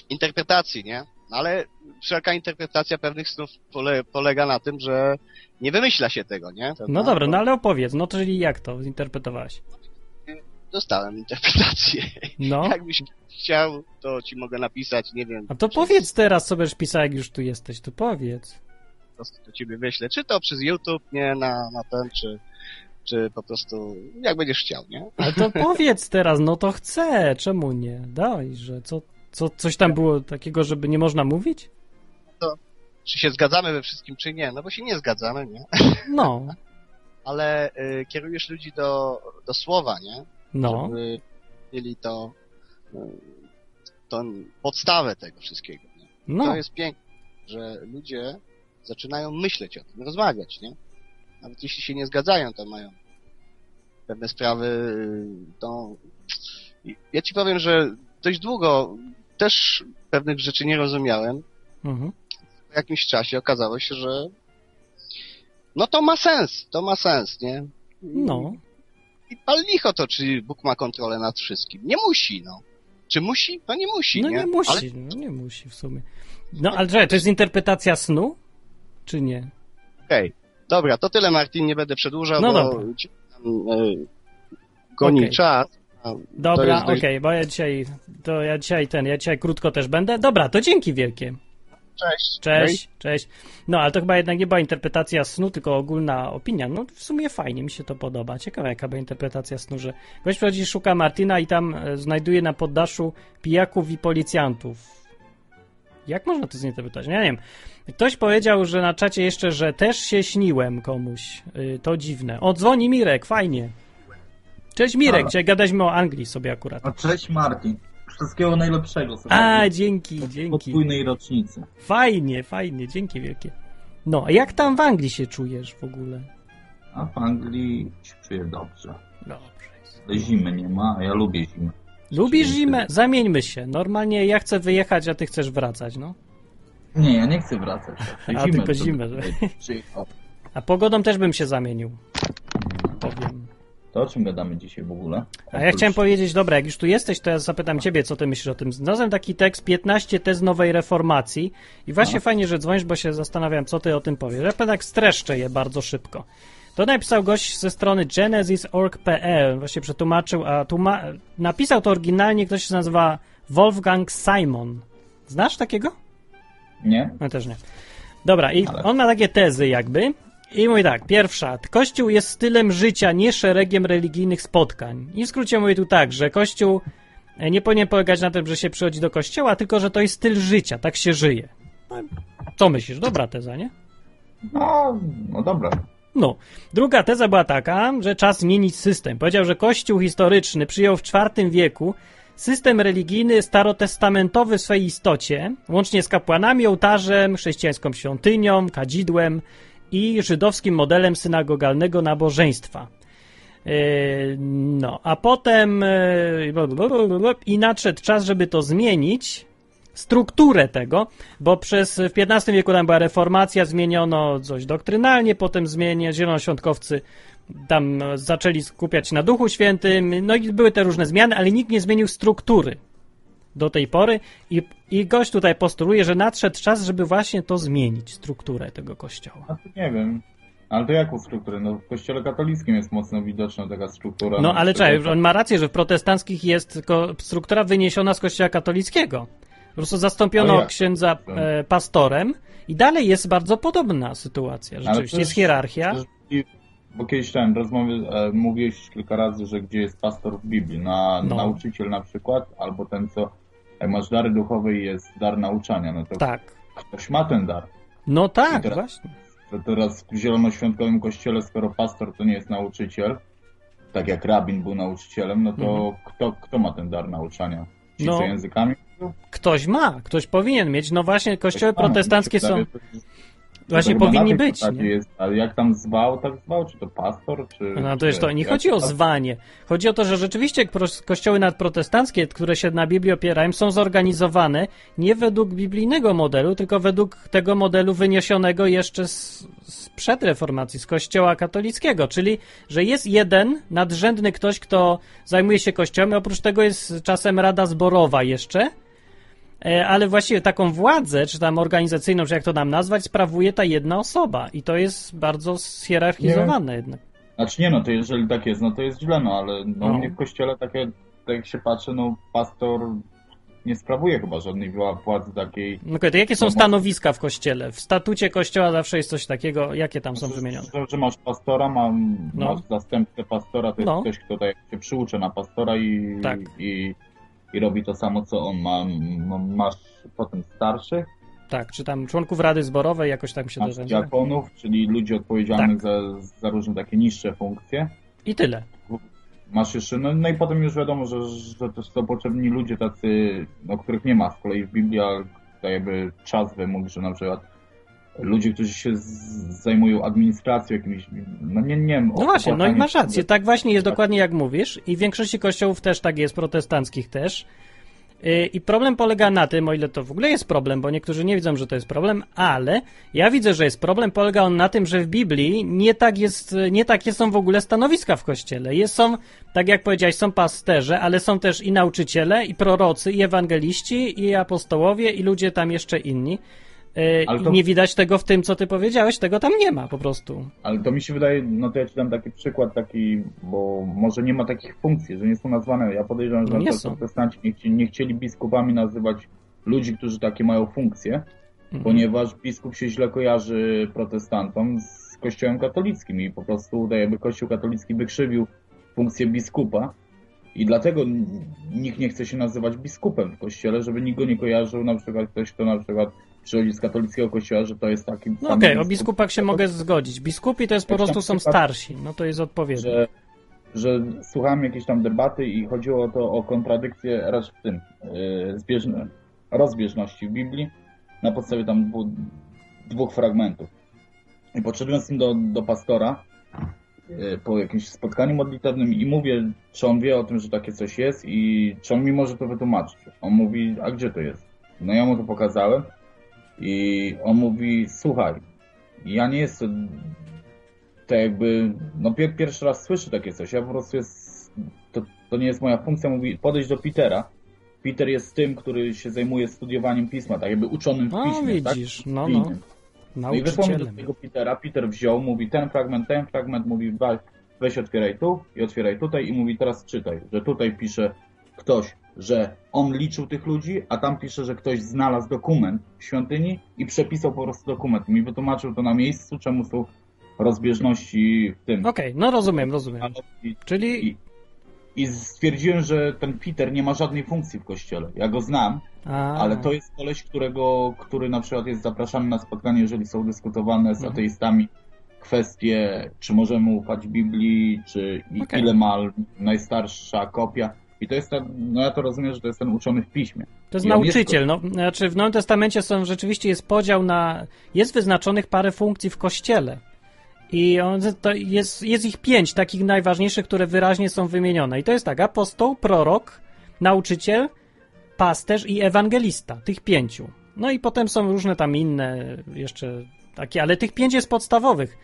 interpretacji, nie? No Ale wszelka interpretacja pewnych snów pole, polega na tym, że nie wymyśla się tego, nie? No dobra, Bo no ale opowiedz, no to czyli jak to zinterpretowałeś? Dostałem interpretację. No, Jakbyś chciał, to ci mogę napisać, nie wiem. a to powiedz teraz, co będziesz pisał, jak już tu jesteś, to powiedz. Po prostu do ciebie wyślę. Czy to przez YouTube, nie, na, na ten, czy, czy po prostu, jak będziesz chciał, nie? Ale to powiedz teraz, no to chcę, czemu nie? Daj, że co, co, coś tam było takiego, żeby nie można mówić? Czy się zgadzamy we wszystkim, czy nie? No bo się nie zgadzamy, nie? No, Ale y, kierujesz ludzi do, do słowa, nie? No, Żeby mieli to, y, tą podstawę tego wszystkiego, nie? no, To jest piękne, że ludzie zaczynają myśleć o tym, rozmawiać, nie? Nawet jeśli się nie zgadzają, to mają pewne sprawy, y, to... Ja ci powiem, że dość długo też pewnych rzeczy nie rozumiałem. mhm. Po jakimś czasie okazało się, że no to ma sens, to ma sens, nie? no. I pal licho to, czy Bóg ma kontrolę nad wszystkim. Nie musi, no. Czy musi? No nie musi, No nie? nie musi, Ale no nie musi w sumie. No ale czekaj, to jest interpretacja snu? Czy nie? okej. Dobra, to tyle Martin, nie będę przedłużał, No bo dobra. ci tam, e, goni Okej. czas. Dobra, okej, dość- bo ja dzisiaj, to ja dzisiaj ten, ja dzisiaj krótko też będę. Dobra, to dzięki wielkie. Cześć. Cześć, cześć. No, ale to chyba jednak nie była interpretacja snu, tylko ogólna opinia. No, w sumie fajnie, mi się to podoba. Ciekawa, jaka była interpretacja snu, że gość przychodzi, szuka Martina i tam e, znajduje na poddaszu pijaków i policjantów. Jak można to zinterpretować? No, Ja nie wiem. Ktoś powiedział, że na czacie jeszcze, że też się śniłem komuś. Y, To dziwne. O, dzwoni Mirek, fajnie. Cześć Mirek, dzisiaj gadaliśmy o Anglii sobie akurat. A cześć Martin. Wszystkiego najlepszego sobie. A, dzięki, dzięki. Podwójnej rocznicy. Fajnie, fajnie, dzięki wielkie. No, a jak tam w Anglii się czujesz w ogóle? A w Anglii się czuję dobrze. Dobrze. jest. Zimy nie ma, a ja lubię zimę. Lubisz Czyli zimę? ty- Zamieńmy się. Normalnie ja chcę wyjechać, a ty chcesz wracać, no. Nie, ja nie chcę wracać. A, Zimę tylko zimę, że-. A pogodą też bym się zamienił. Powiem. To o czym gadamy dzisiaj w ogóle? A ja chciałem powiedzieć, dobra, jak już tu jesteś, to ja zapytam ciebie, co ty myślisz o tym. Znalazłem taki tekst 15 tez nowej reformacji i właśnie No. fajnie, że dzwonisz, bo się zastanawiam, co ty o tym powiesz. Ja tak streszczę je bardzo szybko. To napisał gość ze strony genesis.org.pl, właśnie przetłumaczył, a tłuma- napisał to oryginalnie ktoś się nazywa Wolfgang Simon. Znasz takiego? Nie? No też nie. Dobra, i Ale- on ma takie tezy jakby. I mówi tak, pierwsza, Kościół jest stylem życia, nie szeregiem religijnych spotkań. I w skrócie mówi tu tak, że Kościół e, nie powinien polegać na tym, że się przychodzi do kościoła, tylko że to jest styl życia, tak się żyje. No, co myślisz? Dobra teza, nie? No, no dobra. No. Druga teza była taka, że czas zmienić system. Powiedział, że Kościół historyczny przyjął w IV wieku system religijny starotestamentowy w swojej istocie, łącznie z kapłanami, ołtarzem, chrześcijańską świątynią, kadzidłem i żydowskim modelem synagogalnego nabożeństwa. Yy, No, a potem yy, i nadszedł czas, żeby to zmienić, strukturę tego, bo przez w XV wieku tam była reformacja, zmieniono coś doktrynalnie, potem zmieniono zielonoświątkowcy tam e, zaczęli skupiać na Duchu Świętym, no i były te różne zmiany, ale nikt nie zmienił struktury do tej pory i, i gość tutaj postuluje, że nadszedł czas, żeby właśnie to zmienić, strukturę tego kościoła. A to nie wiem. Ale to jaką strukturę? No w kościele katolickim jest mocno widoczna taka struktura. No ale przykład- czekaj, on ma rację, że w protestanckich jest tylko struktura wyniesiona z kościoła katolickiego. Po prostu zastąpiono Ale księdza e, pastorem i dalej jest bardzo podobna sytuacja. Ale Rzeczywiście to jest hierarchia. jest- Bo kiedyś tam rozmowy, e, mówiłeś kilka razy, że gdzie jest pastor w Biblii, na, No. nauczyciel na przykład, albo ten, co jak masz dary duchowe i jest dar nauczania, no to Tak. ktoś ma ten dar. No tak, teraz- właśnie. To teraz w zielonoświątkowym kościele, skoro pastor to nie jest nauczyciel, tak jak rabin był nauczycielem, no to kto, kto ma ten dar nauczania? Ci Mhm. No. co językami? Ktoś ma, ktoś powinien mieć. No właśnie, kościoły Ktoś no, protestanckie się są. Właśnie to powinni być. Jest, ale jak tam zwał, tak zwał, czy to pastor, czy... No to jest to. Nie chodzi o zwanie. Chodzi o to, że rzeczywiście kościoły nadprotestanckie, które się na Biblii opierają, są zorganizowane nie według biblijnego modelu, tylko według tego modelu wyniesionego jeszcze z, z przed reformacji, z kościoła katolickiego. Czyli, że jest jeden nadrzędny ktoś, kto zajmuje się kościołem, oprócz tego jest czasem rada zborowa jeszcze. E, Ale właściwie taką władzę, czy tam organizacyjną, czy jak to nam nazwać, sprawuje ta jedna osoba. I to jest bardzo schierarchizowane jednak. Znaczy nie no, to jeżeli tak jest, no to jest źle, no ale no, No. u mnie w kościele takie, tak jak się patrzy, no pastor nie sprawuje chyba żadnej wła- władzy takiej. No Okej, to jakie są No stanowiska w kościele? W statucie kościoła zawsze jest coś takiego. Jakie tam są wymienione? Że, że masz pastora, mam, No. masz zastępcę pastora, to jest No. ktoś, kto tak się przyucza na pastora i, Tak. i, i robi to samo, co on ma. Masz potem starszych, Tak, czy tam członków Rady Zborowej jakoś tam się nazywa? diakonów, czyli ludzi odpowiedzialnych Tak. za, za różne takie niższe funkcje. I tyle. Masz jeszcze, no, no i potem już wiadomo, że, że to są potrzebni ludzie tacy, no, których nie ma z kolei w Biblii, ale jakby czas wymógł, że na przykład ludzie, którzy się zajmują administracją jakimiś, no nie, nie wiem. No właśnie, no i masz rację. Tak właśnie jest Tak. dokładnie jak mówisz. I w większości kościołów też tak jest, protestanckich też. Yy, I problem polega na tym, o ile to w ogóle jest problem, bo niektórzy nie widzą, że to jest problem, ale ja widzę, że jest problem. Polega on na tym, że w Biblii nie tak jest, nie takie są w ogóle stanowiska w kościele. Jest, są, tak jak powiedziałeś, są pasterze, ale są też i nauczyciele, i prorocy, i ewangeliści, i apostołowie, i ludzie tam jeszcze inni. I to- nie widać tego w tym, co ty powiedziałeś, tego tam nie ma po prostu. Ale to mi się wydaje, no to ja ci dam taki przykład taki, bo może nie ma takich funkcji, że nie są nazwane. Ja podejrzewam, że No nie są. protestanci nie, chci, nie chcieli biskupami nazywać ludzi, którzy takie mają funkcje, Mhm. ponieważ biskup się źle kojarzy protestantom z kościołem katolickim i po prostu jakby kościół katolicki wykrzywił funkcję biskupa i dlatego nikt nie chce się nazywać biskupem w kościele, żeby nikt go nie kojarzył, na przykład ktoś, kto na przykład przychodzi z katolickiego kościoła, że to jest taki No okej, o biskup. biskupach się mogę zgodzić. Biskupi to jest po prostu są starsi, no to jest odpowiednie. że, że słuchałem jakiejś tam debaty i chodziło o to o kontradykcję raz w tym yy, zbieżne, rozbieżności w Biblii na podstawie tam dwu, dwóch fragmentów. I podszedłem z tym do, do pastora yy, po jakimś spotkaniu modlitewnym i mówię, czy on wie o tym, że takie coś jest i czy on mi może to wytłumaczyć. On mówi, a gdzie to jest? No ja mu to pokazałem i on mówi, słuchaj, ja nie jestem to jakby, no pier, pierwszy raz słyszę takie coś, ja po prostu jest, to, to nie jest moja funkcja, mówi, podejść do Petera. Peter jest tym, który się zajmuje studiowaniem pisma, tak jakby uczonym w No piśmie, tak? widzisz, no no, Biblijnym. No i wysłał do tego Petera, Peter wziął, mówi ten fragment, ten fragment, mówi weź otwieraj tu i otwieraj tutaj i mówi teraz czytaj, że tutaj pisze ktoś, że on liczył tych ludzi, a tam pisze, że ktoś znalazł dokument w świątyni i przepisał po prostu dokument. Mi wytłumaczył to na miejscu, czemu są rozbieżności w tym. Okej, no rozumiem, rozumiem. I, Czyli... i, I stwierdziłem, że ten Peter nie ma żadnej funkcji w kościele. Ja go znam, A, ale to jest koleś, którego, który na przykład jest zapraszany na spotkanie, jeżeli są dyskutowane z Mhm. ateistami kwestie, czy możemy ufać Biblii, czy Okej. ile ma najstarsza kopia. I to jest ten, no ja to rozumiem, że to jest ten uczony w piśmie. To jest I nauczyciel. No, znaczy w Nowym Testamencie są rzeczywiście jest podział na. Jest wyznaczonych parę funkcji w kościele. I on, jest, jest ich pięć takich najważniejszych, które wyraźnie są wymienione. I to jest tak: apostoł, prorok, nauczyciel, pasterz i ewangelista. Tych pięciu. No i potem są różne tam inne jeszcze takie, ale tych pięć jest podstawowych.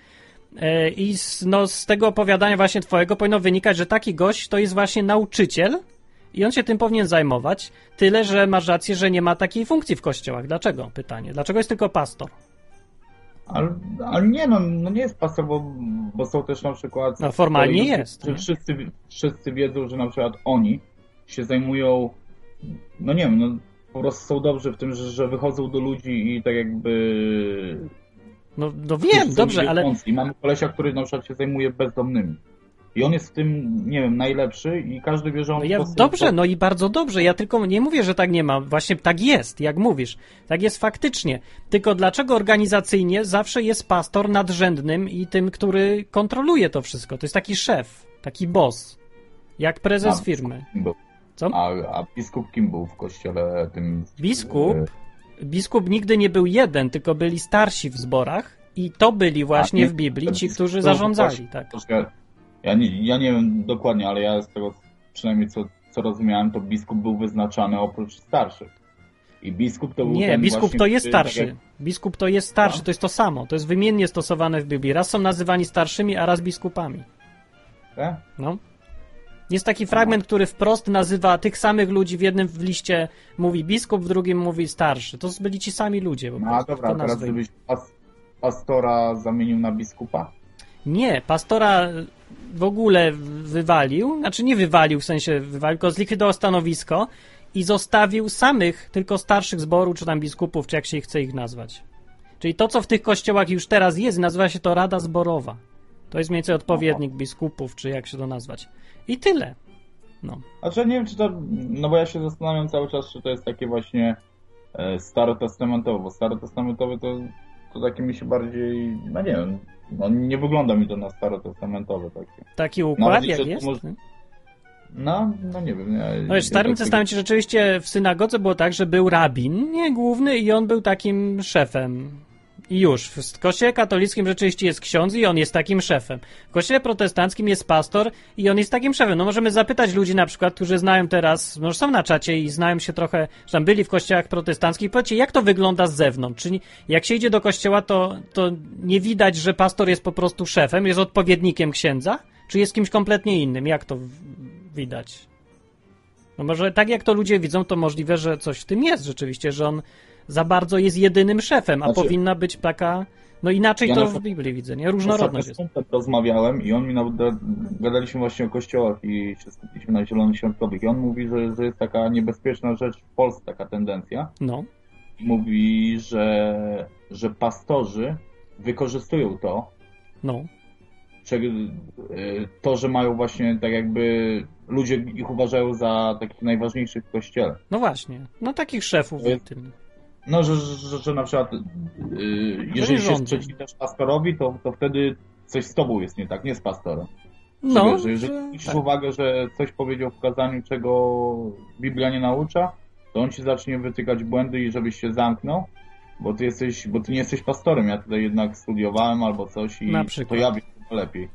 E, I z, no, z tego opowiadania właśnie twojego powinno wynikać, że taki gość to jest właśnie nauczyciel i on się tym powinien zajmować. Tyle, że masz rację, że nie ma takiej funkcji w kościołach. Dlaczego? Pytanie. Dlaczego jest tylko pastor? Ale, ale nie, no, no nie jest pastor, bo, bo są też na przykład... No, formalnie ludzie, jest, nie? Wszyscy, wszyscy wiedzą, że na przykład oni się zajmują, no nie wiem, no po prostu są dobrzy w tym, że, że wychodzą do ludzi i tak jakby... No, no wiem, dobrze, ale wiedzący. I mamy kolesia, który na przykład się zajmuje bezdomnymi. I on jest w tym, nie wiem, najlepszy i każdy wie, że on no ja, dobrze, no i bardzo dobrze. Ja tylko nie mówię, że tak nie ma. Właśnie tak jest, jak mówisz. Tak jest faktycznie. Tylko dlaczego organizacyjnie zawsze jest pastor nadrzędnym i tym, który kontroluje to wszystko? To jest taki szef, taki boss. Jak prezes A, firmy. kim był? Co? A, a biskup kim był w kościele tym? Biskup? Biskup nigdy nie był jeden, tylko byli starsi w zborach i to byli właśnie nie, w Biblii ci, którzy zarządzali, tak. Troszkę, ja, nie, ja nie wiem dokładnie, ale ja z tego przynajmniej co, co rozumiałem, to biskup był wyznaczany oprócz starszych. I biskup to był Nie, biskup to jest tak starszy. jak- Biskup to jest starszy, No. to jest to samo. To jest wymiennie stosowane w Biblii. Raz są nazywani starszymi, a raz biskupami. tak? No. Jest taki fragment, który wprost nazywa tych samych ludzi w jednym w liście mówi biskup, w drugim mówi starszy. To byli ci sami ludzie. Po No dobra, teraz gdybyś pas, pastora zamienił na biskupa? Nie, pastora w ogóle wywalił, znaczy nie wywalił, w sensie wywalił, tylko zlikwidował stanowisko i zostawił samych, tylko starszych zboru, czy tam biskupów, czy jak się chce ich nazwać. Czyli to, co w tych kościołach już teraz jest, nazywa się to Rada Zborowa. To jest mniej więcej odpowiednik biskupów, czy jak się to nazwać. I tyle. No. Znaczy nie wiem, czy to, no bo ja się zastanawiam cały czas, czy to jest takie właśnie e, starotestamentowe, bo starotestamentowe to, to takie mi się bardziej, no nie wiem, no nie wygląda mi to na starotestamentowe takie. Taki układ, Nawet jak jest. może- No, no nie wiem. Ja, No wiesz, w Starym Testamencie rzeczywiście w synagodze było tak, że był rabin, nie główny, i on był takim szefem. I już. W kościele katolickim rzeczywiście jest ksiądz i on jest takim szefem. W kościele protestanckim jest pastor i on jest takim szefem. No możemy zapytać ludzi na przykład, którzy znają teraz, może są na czacie i znają się trochę, że tam byli w kościołach protestanckich, powiedzcie, jak to wygląda z zewnątrz? Czyli jak się idzie do kościoła, to, to nie widać, że pastor jest po prostu szefem, jest odpowiednikiem księdza? Czy jest kimś kompletnie innym? Jak to widać? No może tak jak to ludzie widzą, to możliwe, że coś w tym jest rzeczywiście, że on za bardzo jest jedynym szefem, a Znaczy- powinna być taka. No inaczej Ja to w Biblii widzę, nie? Różnorodność jest. Rozmawiałem i on mi nawet da- gadaliśmy właśnie o kościołach i się skupiliśmy na Zielonych Świątkowych i on mówi, że, że jest taka niebezpieczna rzecz w Polsce, taka tendencja, No. mówi, że, że pastorzy wykorzystują to, No. y, to, że mają właśnie tak jakby ludzie ich uważają za takich najważniejszych w kościele. No właśnie. No takich szefów To jest- tym. No, że, że, że na przykład y, jeżeli się sprzeciwiasz pastorowi, to, to wtedy coś z tobą jest nie tak, nie z pastorem. No, że, że jeżeli że- zwrócisz tak. uwagę, że coś powiedział w kazaniu, czego Biblia nie naucza, to on ci zacznie wytykać błędy i żebyś się zamknął, bo ty jesteś, bo ty nie jesteś pastorem, ja tutaj jednak studiowałem albo coś i Na to ja wiem lepiej.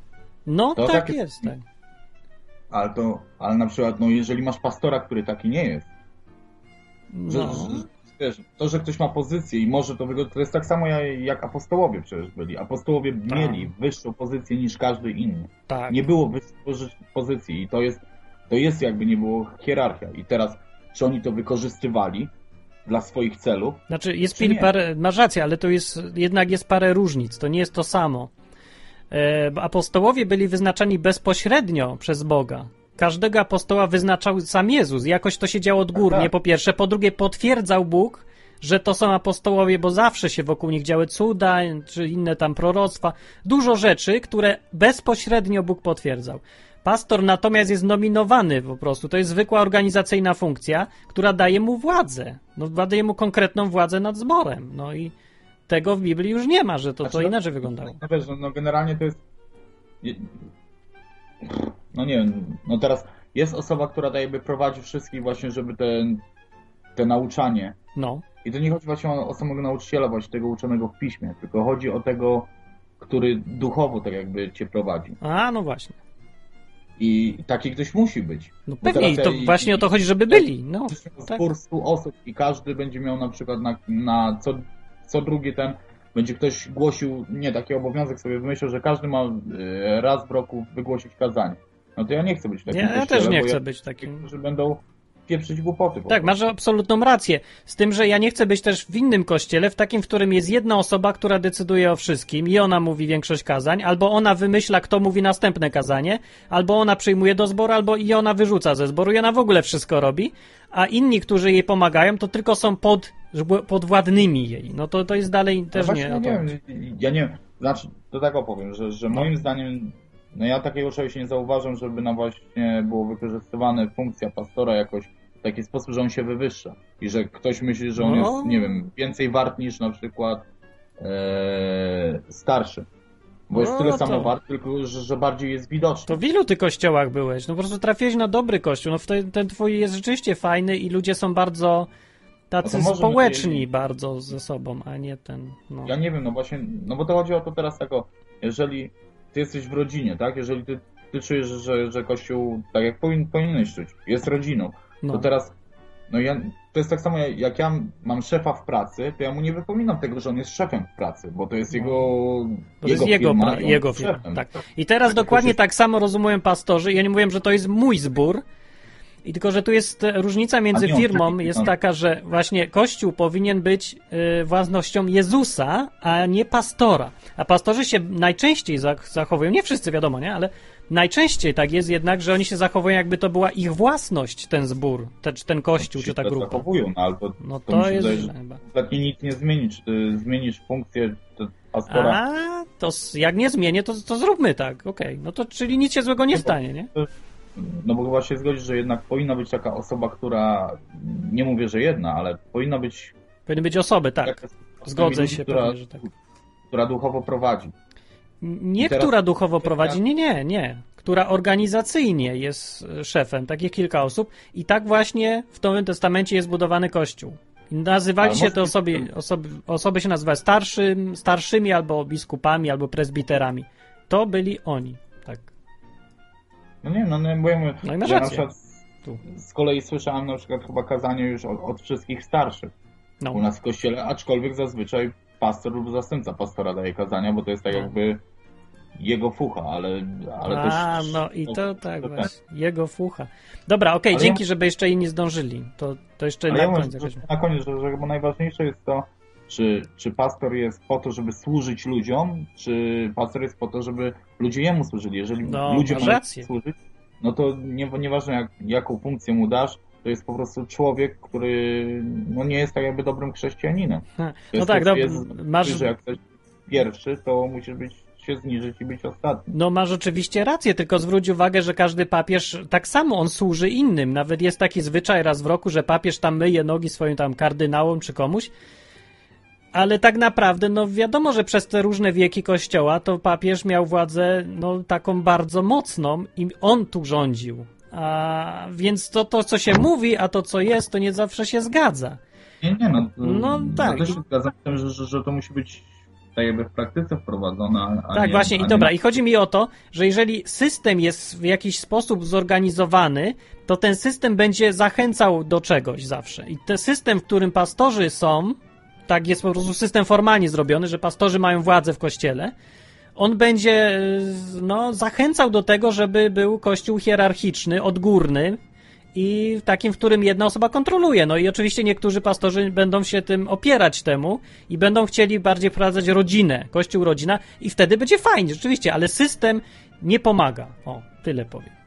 No to tak takie- jest, tak. Ale to, ale na przykład, no jeżeli masz pastora, który taki nie jest, No. że, wiesz, to, że ktoś ma pozycję i może to wyglądać, to jest tak samo jak, jak apostołowie przecież byli. Apostołowie mieli wyższą pozycję niż każdy inny. Tak. Nie było wyższej pozy- pozycji i to jest, to jest jakby nie było hierarchia. I teraz, czy oni to wykorzystywali dla swoich celów? Znaczy, jest pil, parę, masz rację, ale to jest, jednak jest parę różnic, to nie jest to samo. E, apostołowie byli wyznaczani bezpośrednio przez Boga. Każdego apostoła wyznaczał sam Jezus. Jakoś to się działo odgórnie, tak. po pierwsze. Po drugie, potwierdzał Bóg, że to są apostołowie, bo zawsze się wokół nich działy cuda, czy inne tam proroctwa. Dużo rzeczy, które bezpośrednio Bóg potwierdzał. Pastor natomiast jest nominowany po prostu. To jest zwykła organizacyjna funkcja, która daje mu władzę. No, daje mu konkretną władzę nad zborem. No i tego w Biblii już nie ma, że to, to Znaczy, no- inaczej wyglądało. No wiesz, no, no generalnie to jest... No nie wiem, no teraz jest osoba, która tak jakby prowadzi wszystkich właśnie, żeby ten, te nauczanie No. I to nie chodzi właśnie o, o samego nauczyciela, właśnie tego uczonego w piśmie, tylko chodzi o tego, który duchowo tak jakby cię prowadzi. A, no właśnie. I taki ktoś musi być. No pewnie, i to ja- właśnie o to chodzi, żeby byli. No, tak. Zbór 100 osób i każdy będzie miał na przykład na, na co, co drugi ten, będzie ktoś głosił, nie, taki obowiązek sobie wymyślił, że każdy ma e, raz w roku wygłosić kazanie. No to ja nie chcę być takim Ja, ja też nie chcę ja, być takim. Którzy będą pieprzyć głupoty. po Tak, masz absolutną rację. Z tym, że ja nie chcę być też w innym kościele, w takim, w którym jest jedna osoba, która decyduje o wszystkim i ona mówi większość kazań, albo ona wymyśla, kto mówi następne kazanie, albo ona przyjmuje do zboru, albo i ona wyrzuca ze zboru i ona w ogóle wszystko robi, a inni, którzy jej pomagają, to tylko są pod, podwładnymi jej. No to, to jest dalej No też właśnie, nie ja nie wiem, ja nie wiem, znaczy, to tak opowiem, że, że moim zdaniem, no ja takiego czegoś nie zauważam, żeby na właśnie było wykorzystywane funkcja pastora jakoś w taki sposób, że on się wywyższa i że ktoś myśli, że on No. jest, nie wiem, więcej wart niż na przykład e, starszy. Bo jest No tyle to- samo wart, tylko że, że bardziej jest widoczny. To w ilu ty kościołach byłeś? No po prostu trafiłeś na dobry kościół. No ten, ten twój jest rzeczywiście fajny i ludzie są bardzo tacy No to może społeczni bardzo ze sobą, a nie ten, no. Ja nie wiem, no właśnie, no bo to chodzi o to teraz tak o, jeżeli ty jesteś w rodzinie, tak, jeżeli ty, ty czujesz, że, że Kościół, tak jak powin, powinieneś czuć, jest rodziną, no. to teraz, no ja, to jest tak samo, jak ja mam szefa w pracy, to ja mu nie wypominam tego, że on jest szefem w pracy, bo to jest jego, No. Bo to jego jest jego, firma i jego jest firma. Tak. I teraz Tak, dokładnie tak samo rozumują pastorzy. Ja nie mówię, że to jest mój zbór. I tylko, że tu jest e, różnica między firmą, jest taka, że właśnie Kościół powinien być y, własnością Jezusa, a nie pastora. A pastorzy się najczęściej zach- zachowują, nie wszyscy wiadomo, nie, ale najczęściej tak jest jednak, że oni się zachowują jakby to była ich własność, ten zbór, te, czy ten kościół, czy ta tak grupa. zachowują, no ale to, No to to jest wydaje, chyba. kompletnie nic nie zmieni, czy ty zmienisz funkcję pastora, A, to jak nie zmienię, to, to zróbmy tak, okej. No to czyli nic się złego nie stanie, nie? No bo chyba się zgodzisz, że jednak powinna być taka osoba, która, nie mówię, że jedna, ale powinna być Powinny być osoby, tak. Zgodzę ludzi, się która, pewnie, że tak. która duchowo prowadzi. Nie, teraz- która duchowo prowadzi, nie, nie, nie. Która organizacyjnie jest e, szefem, takich kilka osób. I tak właśnie w Nowym Testamencie jest budowany Kościół. Nazywali się te osoby, osoby, osoby się nazywały starszym, starszymi albo biskupami, albo prezbiterami. To byli oni. No nie, no, no bo ja mówię, No i masz ja rację. z kolei słyszałem na przykład chyba kazanie już od, od wszystkich starszych No. u nas w kościele, aczkolwiek zazwyczaj pastor lub zastępca pastora daje kazania, bo to jest tak No. jakby jego fucha, ale, ale A, też... no i to tak to właśnie. Jego fucha. Dobra, okej, Ale dzięki, ja- żeby jeszcze inni zdążyli. To, to jeszcze Ale na ja mówię, koniec. jakoś- na koniec, że, że chyba najważniejsze jest to, czy, czy pastor jest po to, żeby służyć ludziom, czy pastor jest po to, żeby ludzie jemu służyli. Jeżeli No, ludzie mają służyć, no to nie, nieważne jak, jaką funkcję mu dasz, to jest po prostu człowiek, który no nie jest tak jakby dobrym chrześcijaninem. No tak, no, jest, masz, że jak chcesz pierwszy, to musisz być, się zniżyć i być ostatni. no masz oczywiście rację, tylko zwróć uwagę, że każdy papież tak samo on służy innym. Nawet jest taki zwyczaj raz w roku, że papież tam myje nogi swoim tam kardynałom czy komuś. Ale tak naprawdę, no wiadomo, że przez te różne wieki kościoła to papież miał władzę no taką bardzo mocną i on tu rządził. A więc to, to co się mówi, a to co jest, to nie zawsze się zgadza. Nie, nie, no. No tak. Ja też się zgadzam z tym, że, że, że to musi być tak jakby w praktyce wprowadzone. A Tak, nie, właśnie, i nie- dobra, i chodzi mi o to, że jeżeli system jest w jakiś sposób zorganizowany, to ten system będzie zachęcał do czegoś zawsze. I ten system, w którym pastorzy są, tak jest po prostu system formalnie zrobiony, że pastorzy mają władzę w kościele, on będzie y, no, zachęcał do tego, żeby był kościół hierarchiczny, odgórny i takim, w którym jedna osoba kontroluje. No i oczywiście niektórzy pastorzy będą się tym opierać temu i będą chcieli bardziej wprowadzać rodzinę, kościół rodzina i wtedy będzie fajnie, rzeczywiście, ale system nie pomaga. O, tyle powiem.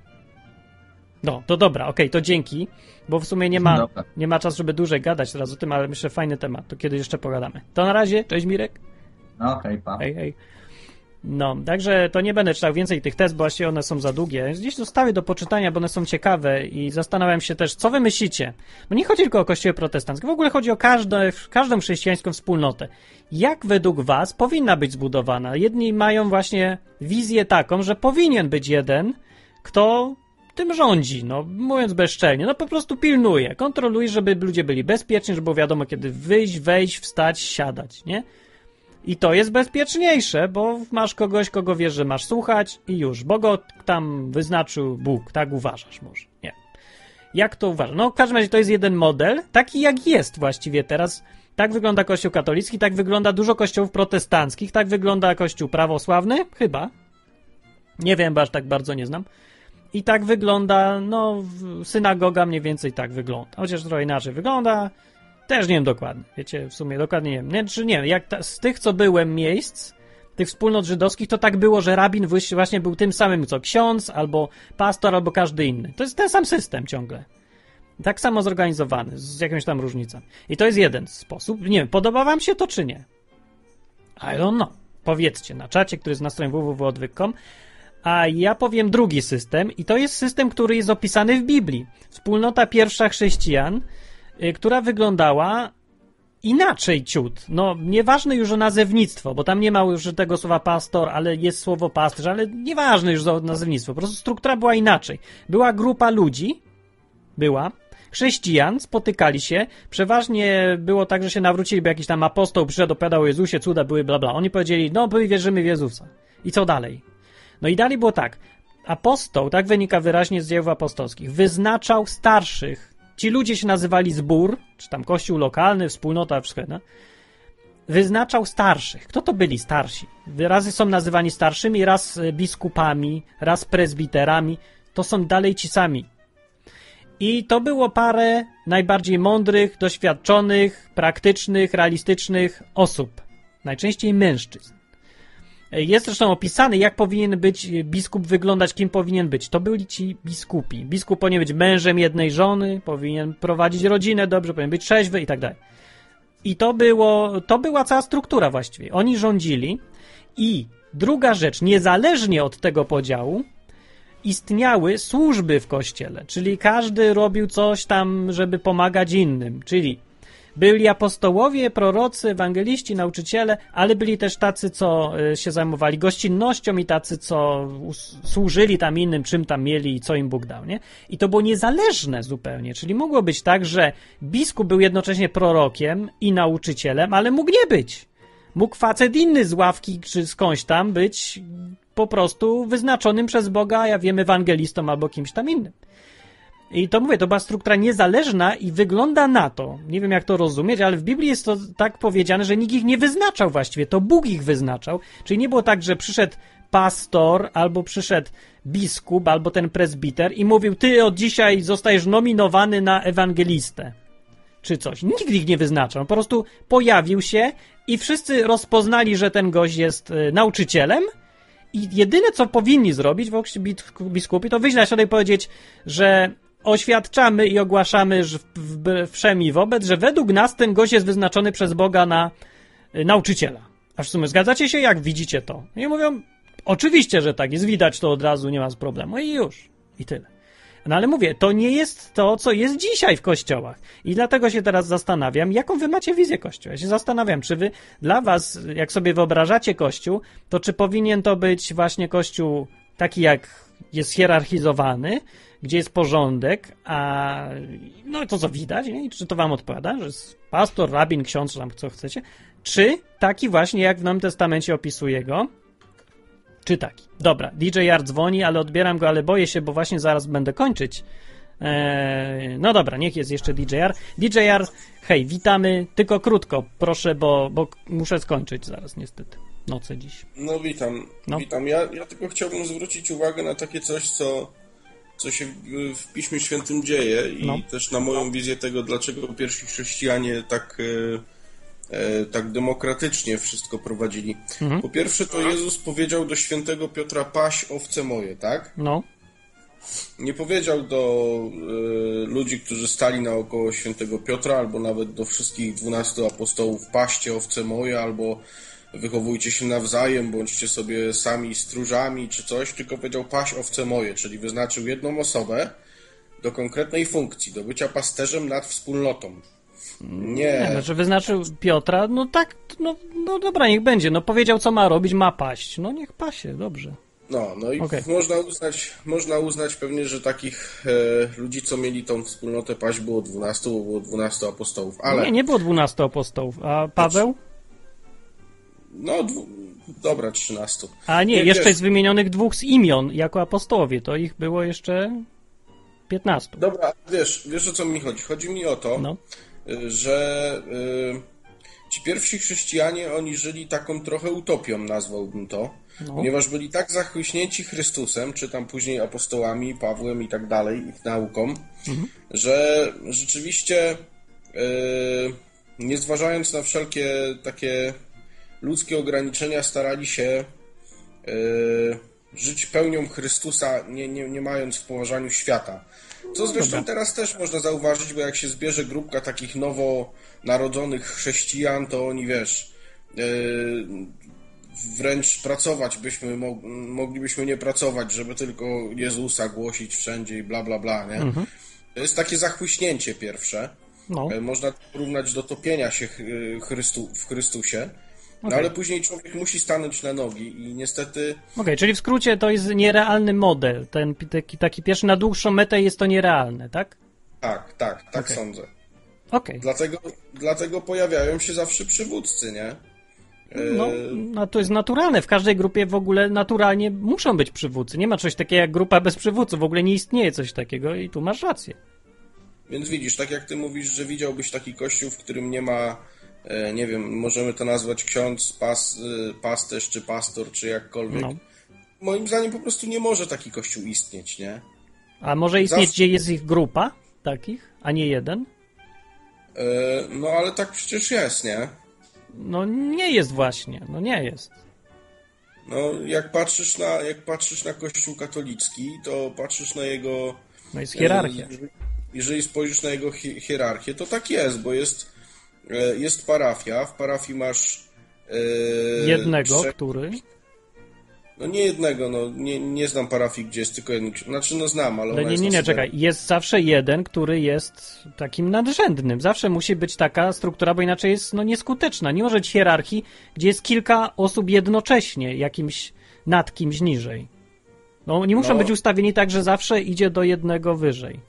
No, to dobra, okej, to dzięki, bo w sumie nie ma, Dobra. nie ma czasu, żeby dłużej gadać teraz o tym, ale myślę, fajny temat, to kiedy jeszcze pogadamy. To na razie, cześć Mirek. No, Okej, pa. Hej, hej. No, także to nie będę czytał więcej tych test, bo właściwie one są za długie. Gdzieś zostały do poczytania, bo one są ciekawe i zastanawiam się też, co wy myślicie. Bo nie chodzi tylko o kościoły protestanckie, w ogóle chodzi o każde, każdą chrześcijańską wspólnotę. Jak według was powinna być zbudowana? Jedni mają właśnie wizję taką, że powinien być jeden, kto tym rządzi, no mówiąc bezczelnie, no po prostu pilnuje, kontroluje, żeby ludzie byli bezpieczni, żeby było wiadomo kiedy wyjść, wejść, wstać, siadać, nie? I to jest bezpieczniejsze, bo masz kogoś, kogo wiesz, że masz słuchać i już, bo go tam wyznaczył Bóg, tak uważasz może, nie. Jak to uważasz? No w każdym razie to jest jeden model, taki jak jest właściwie teraz. Tak wygląda kościół katolicki, tak wygląda dużo kościołów protestanckich, tak wygląda kościół prawosławny, chyba. Nie wiem, bo aż tak bardzo nie znam. I tak wygląda, no, synagoga mniej więcej tak wygląda. Chociaż trochę inaczej wygląda. Też nie wiem dokładnie. Wiecie, w sumie dokładnie nie wiem. Nie, czy nie jak ta, z tych, co byłem miejsc, tych wspólnot żydowskich, to tak było, że rabin właśnie był tym samym co ksiądz, albo pastor, albo każdy inny. To jest ten sam system ciągle. Tak samo zorganizowany, z jakąś tam różnicą. I to jest jeden sposób. Nie wiem, podoba wam się to, czy nie? I don't know. Powiedzcie na czacie, który jest na stronie www.odwyk.com. A ja powiem drugi system, i to jest system, który jest opisany w Biblii. Wspólnota pierwsza chrześcijan, y, która wyglądała inaczej ciut. No, nieważne już o nazewnictwo, bo tam nie ma już tego słowa pastor, ale jest słowo pasterz, ale nieważne już o nazewnictwo. Po prostu struktura była inaczej. Była grupa ludzi, była, chrześcijan, spotykali się, przeważnie było tak, że się nawrócili, bo jakiś tam apostoł przyszedł, opowiadał o Jezusie, cuda były, bla, bla. Oni powiedzieli, no, my wierzymy w Jezusa. I co dalej? No i dalej było tak. Apostoł, tak wynika wyraźnie z dziejów apostolskich, wyznaczał starszych. Ci ludzie się nazywali zbór, czy tam kościół lokalny, wspólnota, wszystko jedno. Wyznaczał starszych. Kto to byli starsi? Razy są nazywani starszymi, raz e, biskupami, raz prezbiterami. To są dalej ci sami. I to było parę najbardziej mądrych, doświadczonych, praktycznych, realistycznych osób. Najczęściej mężczyzn. Jest zresztą opisany, jak powinien być biskup wyglądać, kim powinien być. To byli ci biskupi. Biskup powinien być mężem jednej żony, powinien prowadzić rodzinę dobrze, powinien być trzeźwy i tak dalej. I to było, to była cała struktura właściwie. Oni rządzili i druga rzecz, niezależnie od tego podziału, istniały służby w kościele, czyli każdy robił coś tam, żeby pomagać innym, czyli byli apostołowie, prorocy, ewangeliści, nauczyciele, ale byli też tacy, co y, się zajmowali gościnnością i tacy, co służyli tam innym, czym tam mieli i co im Bóg dał, nie? I to było niezależne zupełnie, czyli mogło być tak, że biskup był jednocześnie prorokiem i nauczycielem, ale mógł nie być. Mógł facet inny z ławki czy skądś tam być po prostu wyznaczonym przez Boga, ja wiem, ewangelistą albo kimś tam innym. I to mówię, to była struktura niezależna i wygląda na to, nie wiem jak to rozumieć, ale w Biblii jest to tak powiedziane, że nikt ich nie wyznaczał właściwie, to Bóg ich wyznaczał. Czyli nie było tak, że przyszedł pastor, albo przyszedł biskup, albo ten prezbiter i mówił, ty od dzisiaj zostajesz nominowany na ewangelistę. Czy coś. Nikt ich nie wyznaczał. Po prostu pojawił się i wszyscy rozpoznali, że ten gość jest y, nauczycielem i jedyne, co powinni zrobić w biskupi, to wyjść na środek i powiedzieć, że oświadczamy i ogłaszamy że w, w, wszem i wobec, że według nas ten gość jest wyznaczony przez Boga na y, nauczyciela. A w sumie zgadzacie się, jak widzicie to? I mówią, oczywiście, że tak jest, widać to od razu, nie ma problemu i już. I tyle. No ale mówię, to nie jest to, co jest dzisiaj w kościołach. I dlatego się teraz zastanawiam, jaką wy macie wizję kościoła. Ja się zastanawiam, czy wy, dla was, jak sobie wyobrażacie kościół, to czy powinien to być właśnie kościół taki, jak jest hierarchizowany, gdzie jest porządek, a no to co widać, nie? I czy to wam odpowiada, że jest pastor, rabin, ksiądz, czy tam co chcecie, czy taki właśnie, jak w Nowym Testamencie opisuje go, czy taki. Dobra, DJR dzwoni, ale odbieram go, ale boję się, bo właśnie zaraz będę kończyć. Eee, no dobra, niech jest jeszcze DJR. DJR, hej, witamy, tylko krótko, proszę, bo, bo muszę skończyć zaraz niestety. Noce dziś. No witam, No. witam. Ja, ja tylko chciałbym zwrócić uwagę na takie coś, co, co się w, w Piśmie Świętym dzieje i No. też na moją wizję tego, dlaczego pierwsi chrześcijanie tak, e, e, tak demokratycznie wszystko prowadzili. Mhm. Po pierwsze, to Jezus powiedział do świętego Piotra, paś owce moje, tak? No, Nie powiedział do e, ludzi, którzy stali naokoło świętego Piotra, albo nawet do wszystkich dwunastu apostołów, paście owce moje, albo wychowujcie się nawzajem, bądźcie sobie sami stróżami, czy coś, tylko powiedział paś owce moje, czyli wyznaczył jedną osobę do konkretnej funkcji, do bycia pasterzem nad wspólnotą. nie, Nie, znaczy wyznaczył Piotra, no tak, no, no dobra, niech będzie, no powiedział co ma robić, ma paść, no niech pasie, dobrze. no, no i Okej. można, uznać, można uznać pewnie, że takich e, ludzi, co mieli tą wspólnotę paść było 12, bo było 12 apostołów, ale... Nie, nie było 12 apostołów, a Paweł? No, dwu... dobra, 13. A nie, Nie, jeszcze z wymienionych dwóch z imion jako apostołowie, to ich było jeszcze 15. Dobra, wiesz, wiesz o co mi chodzi? Chodzi mi o to, No, y, że y, ci pierwsi chrześcijanie, oni żyli taką trochę utopią, nazwałbym to, no. ponieważ byli tak zachłyśnięci Chrystusem, czy tam później apostołami, Pawłem i tak dalej, ich nauką, że rzeczywiście y, nie zważając na wszelkie takie ludzkie ograniczenia, starali się y, żyć pełnią Chrystusa, nie, nie, nie mając w poważaniu świata. Co zresztą teraz też można zauważyć, bo jak się zbierze grupka takich nowo narodzonych chrześcijan, to oni wiesz, yy, wręcz pracować byśmy, mo- moglibyśmy nie pracować, żeby tylko Jezusa głosić wszędzie i bla bla bla, nie? To jest takie zachłyśnięcie pierwsze. no. E, Można porównać do topienia się Chrystu, w Chrystusie. No ale później człowiek musi stanąć na nogi i niestety Okej, czyli w skrócie to jest nierealny model. Ten taki, taki pierwszy na dłuższą metę jest to nierealne, tak? tak, tak, tak Okej. sądzę. Okej. Dlatego, dlatego pojawiają się zawsze przywódcy, nie? E, No, no to jest naturalne. W każdej grupie w ogóle naturalnie muszą być przywódcy. Nie ma czegoś takiego jak grupa bez przywódców. W ogóle nie istnieje coś takiego i tu masz rację. Więc widzisz, tak jak ty mówisz, że widziałbyś taki kościół, w którym nie ma, nie wiem, możemy to nazwać ksiądz, pas, e, pasterz, czy pastor, czy jakkolwiek. No. Moim zdaniem po prostu nie może taki kościół istnieć, nie? A może istnieć, Zawsze- gdzie jest ich grupa takich, a nie jeden? E, no ale tak przecież jest, nie? No nie jest właśnie, no nie jest. No, jak patrzysz na, jak patrzysz na Kościół katolicki, to patrzysz na jego... No jest hierarchia. e, Jeżeli spojrzysz na jego hi- hierarchię, to tak jest, bo jest, e, jest parafia, w parafii masz... e, Jednego, trzech- który... No nie jednego, no nie, nie znam parafii, gdzie jest tylko jeden. Znaczy, no znam, ale ona nie, nie, nie, czekaj. Jest zawsze jeden, który jest takim nadrzędnym. Zawsze musi być taka struktura, bo inaczej jest no, nieskuteczna. Nie może być hierarchii, gdzie jest kilka osób jednocześnie, jakimś nad kimś niżej. No, nie muszą No. być ustawieni tak, że zawsze idzie do jednego wyżej.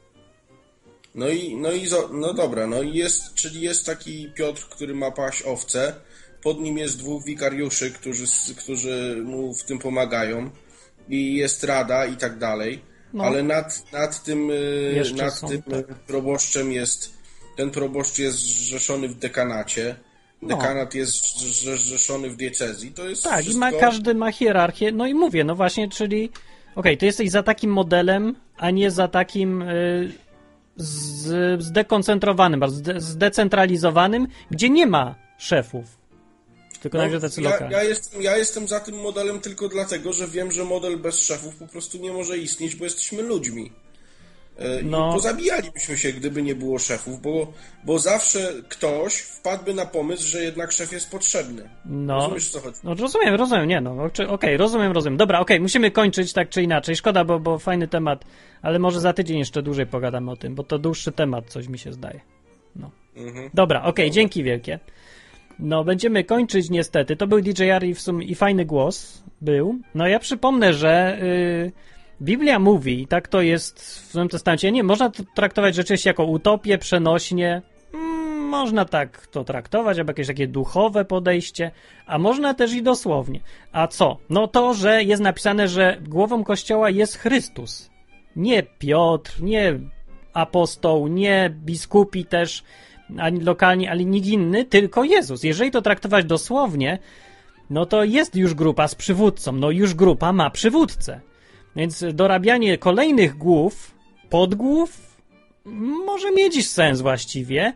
No i, no i no dobra, no i jest, czyli jest taki Piotr, który ma paść owce, pod nim jest dwóch wikariuszy, którzy, którzy mu w tym pomagają i jest rada i tak dalej, No. ale nad, nad tym, y, Jeszcze nad są, tym tak. proboszczem jest, ten proboszcz jest zrzeszony w dekanacie, No. dekanat jest zrze- zrzeszony w diecezji, to jest Tak, i wszystko... ma, każdy ma hierarchię. No i mówię, no właśnie, czyli okej, ty jesteś za takim modelem, a nie za takim y, z, zdekoncentrowanym, bardzo zde, zdecentralizowanym, gdzie nie ma szefów. Tylko No, tacy ja, lokalni. ja, jestem, ja jestem za tym modelem tylko dlatego, że wiem, że model bez szefów po prostu nie może istnieć, bo jesteśmy ludźmi. E, No. i pozabijalibyśmy się, gdyby nie było szefów, bo, bo zawsze ktoś wpadłby na pomysł, że jednak szef jest potrzebny. No, Rozumiesz, co chodzi? no rozumiem, rozumiem, nie no, okej, okej, rozumiem, rozumiem. Dobra, okej, musimy kończyć tak czy inaczej. Szkoda, bo, bo fajny temat, ale może za tydzień jeszcze dłużej pogadamy o tym, bo to dłuższy temat, coś mi się zdaje. No. Mhm. Dobra, okej, dzięki wielkie. No, będziemy kończyć niestety. To był DJR i w sumie i fajny głos był. No ja przypomnę, że y, Biblia mówi, tak to jest w Nowym Testamencie, nie, można to traktować rzeczywiście jako utopię, przenośnie. Mm, można tak to traktować, albo jakieś takie duchowe podejście, a można też i dosłownie. A co? No to, że jest napisane, że głową Kościoła jest Chrystus. Nie Piotr, nie apostoł, nie biskupi też, ani lokalni, ani nikt inny, tylko Jezus. Jeżeli to traktować dosłownie, no to jest już grupa z przywódcą. No już grupa ma przywódcę. Więc dorabianie kolejnych głów, podgłów, może mieć sens właściwie,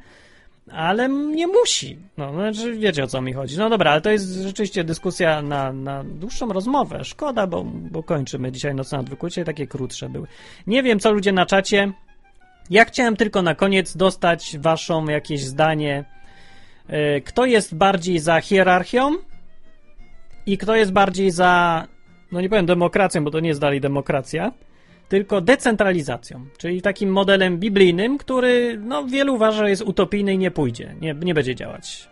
ale nie musi. No, znaczy wiecie o co mi chodzi. No dobra, ale to jest rzeczywiście dyskusja na, na dłuższą rozmowę. Szkoda, bo, bo kończymy dzisiaj Noc na Odwyku. Dzisiaj takie krótsze były. Nie wiem, co ludzie na czacie. Ja chciałem tylko na koniec dostać waszą jakieś zdanie. E, Kto jest bardziej za hierarchią i kto jest bardziej za, no nie powiem demokracją, bo to nie jest dalej demokracja, tylko decentralizacją, czyli takim modelem biblijnym, który no, wielu uważa, że jest utopijny i nie pójdzie, nie, nie będzie działać.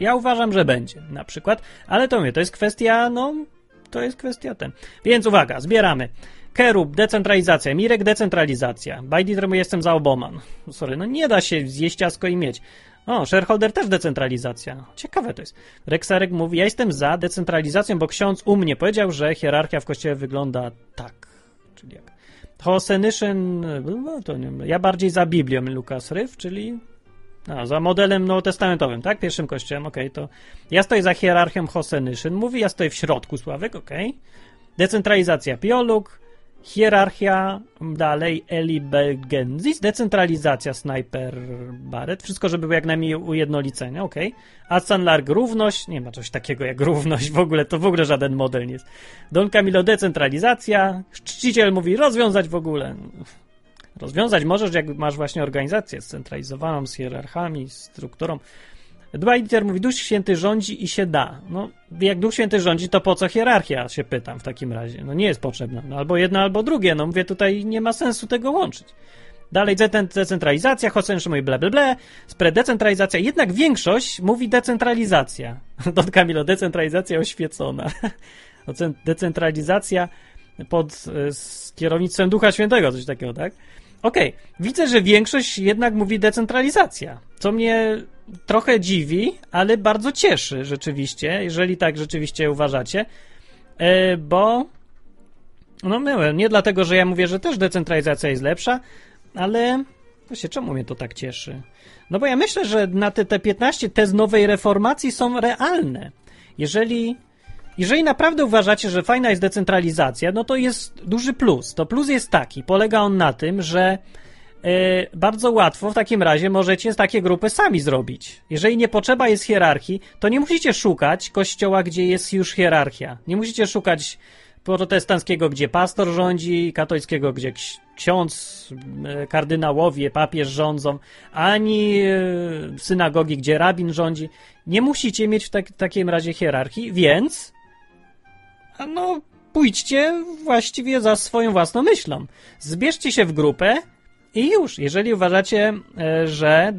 Ja uważam, że będzie na przykład, ale to mnie, to jest kwestia, no, to jest kwestia ten. Więc uwaga, zbieramy. Kerub, decentralizacja. Mirek, decentralizacja. Bajditr, jestem za Oboman. Sorry, no nie da się zjeść ciasko i mieć. O, shareholder też decentralizacja. Ciekawe to jest. Rexarek mówi, ja jestem za decentralizacją, bo ksiądz u mnie powiedział, że hierarchia w kościele wygląda tak. Czyli jak? Hosenischen, no to nie ja bardziej za Biblią Lukas Ryf, czyli a, za modelem nowotestamentowym, tak? Pierwszym kościołem, okej, to ja stoję za hierarchią Hosenyszyn, mówi, ja stoję w środku, Sławek, okej. Decentralizacja Pioluk, hierarchia, dalej Eli Belgenzis, decentralizacja Sniper Barret, wszystko, żeby było jak najmniej ujednolicenia, okej. A Sanlarg równość, nie ma czegoś takiego jak równość w ogóle, to w ogóle żaden model nie jest. Don Camilo decentralizacja, czciciel mówi rozwiązać w ogóle. Rozwiązać możesz, jak masz właśnie organizację scentralizowaną, z hierarchami, z strukturą. Dwighter mówi, Duch Święty rządzi i się da. No, jak Duch Święty rządzi, to po co hierarchia, się pytam w takim razie. No nie jest potrzebna. No, albo jedno, albo drugie. No mówię, tutaj nie ma sensu tego łączyć. Dalej decent- decentralizacja, Hosensz mówi ble, ble, ble, decentralizacja, jednak większość mówi decentralizacja. Don Camilo, decentralizacja oświecona. Decentralizacja pod e, kierownictwem Ducha Świętego, coś takiego, tak? Okej, widzę, że większość jednak mówi decentralizacja, co mnie trochę dziwi, ale bardzo cieszy rzeczywiście, jeżeli tak rzeczywiście uważacie, e, bo no myłem, nie dlatego, że ja mówię, że też decentralizacja jest lepsza, ale właśnie czemu mnie to tak cieszy? No bo ja myślę, że na te, te 15 tez nowej reformacji są realne. Jeżeli jeżeli naprawdę uważacie, że fajna jest decentralizacja, no to jest duży plus. To plus jest taki, polega on na tym, że bardzo łatwo w takim razie możecie takie grupy sami zrobić. Jeżeli nie potrzeba jest hierarchii, to nie musicie szukać kościoła, gdzie jest już hierarchia. Nie musicie szukać protestanckiego, gdzie pastor rządzi, katolickiego, gdzie ks- ksiądz, e, kardynałowie, papież rządzą, ani e, synagogi, gdzie rabin rządzi. Nie musicie mieć w tak, takim razie hierarchii, więc no pójdźcie właściwie za swoją własną myślą. Zbierzcie się w grupę i już. Jeżeli uważacie, e, że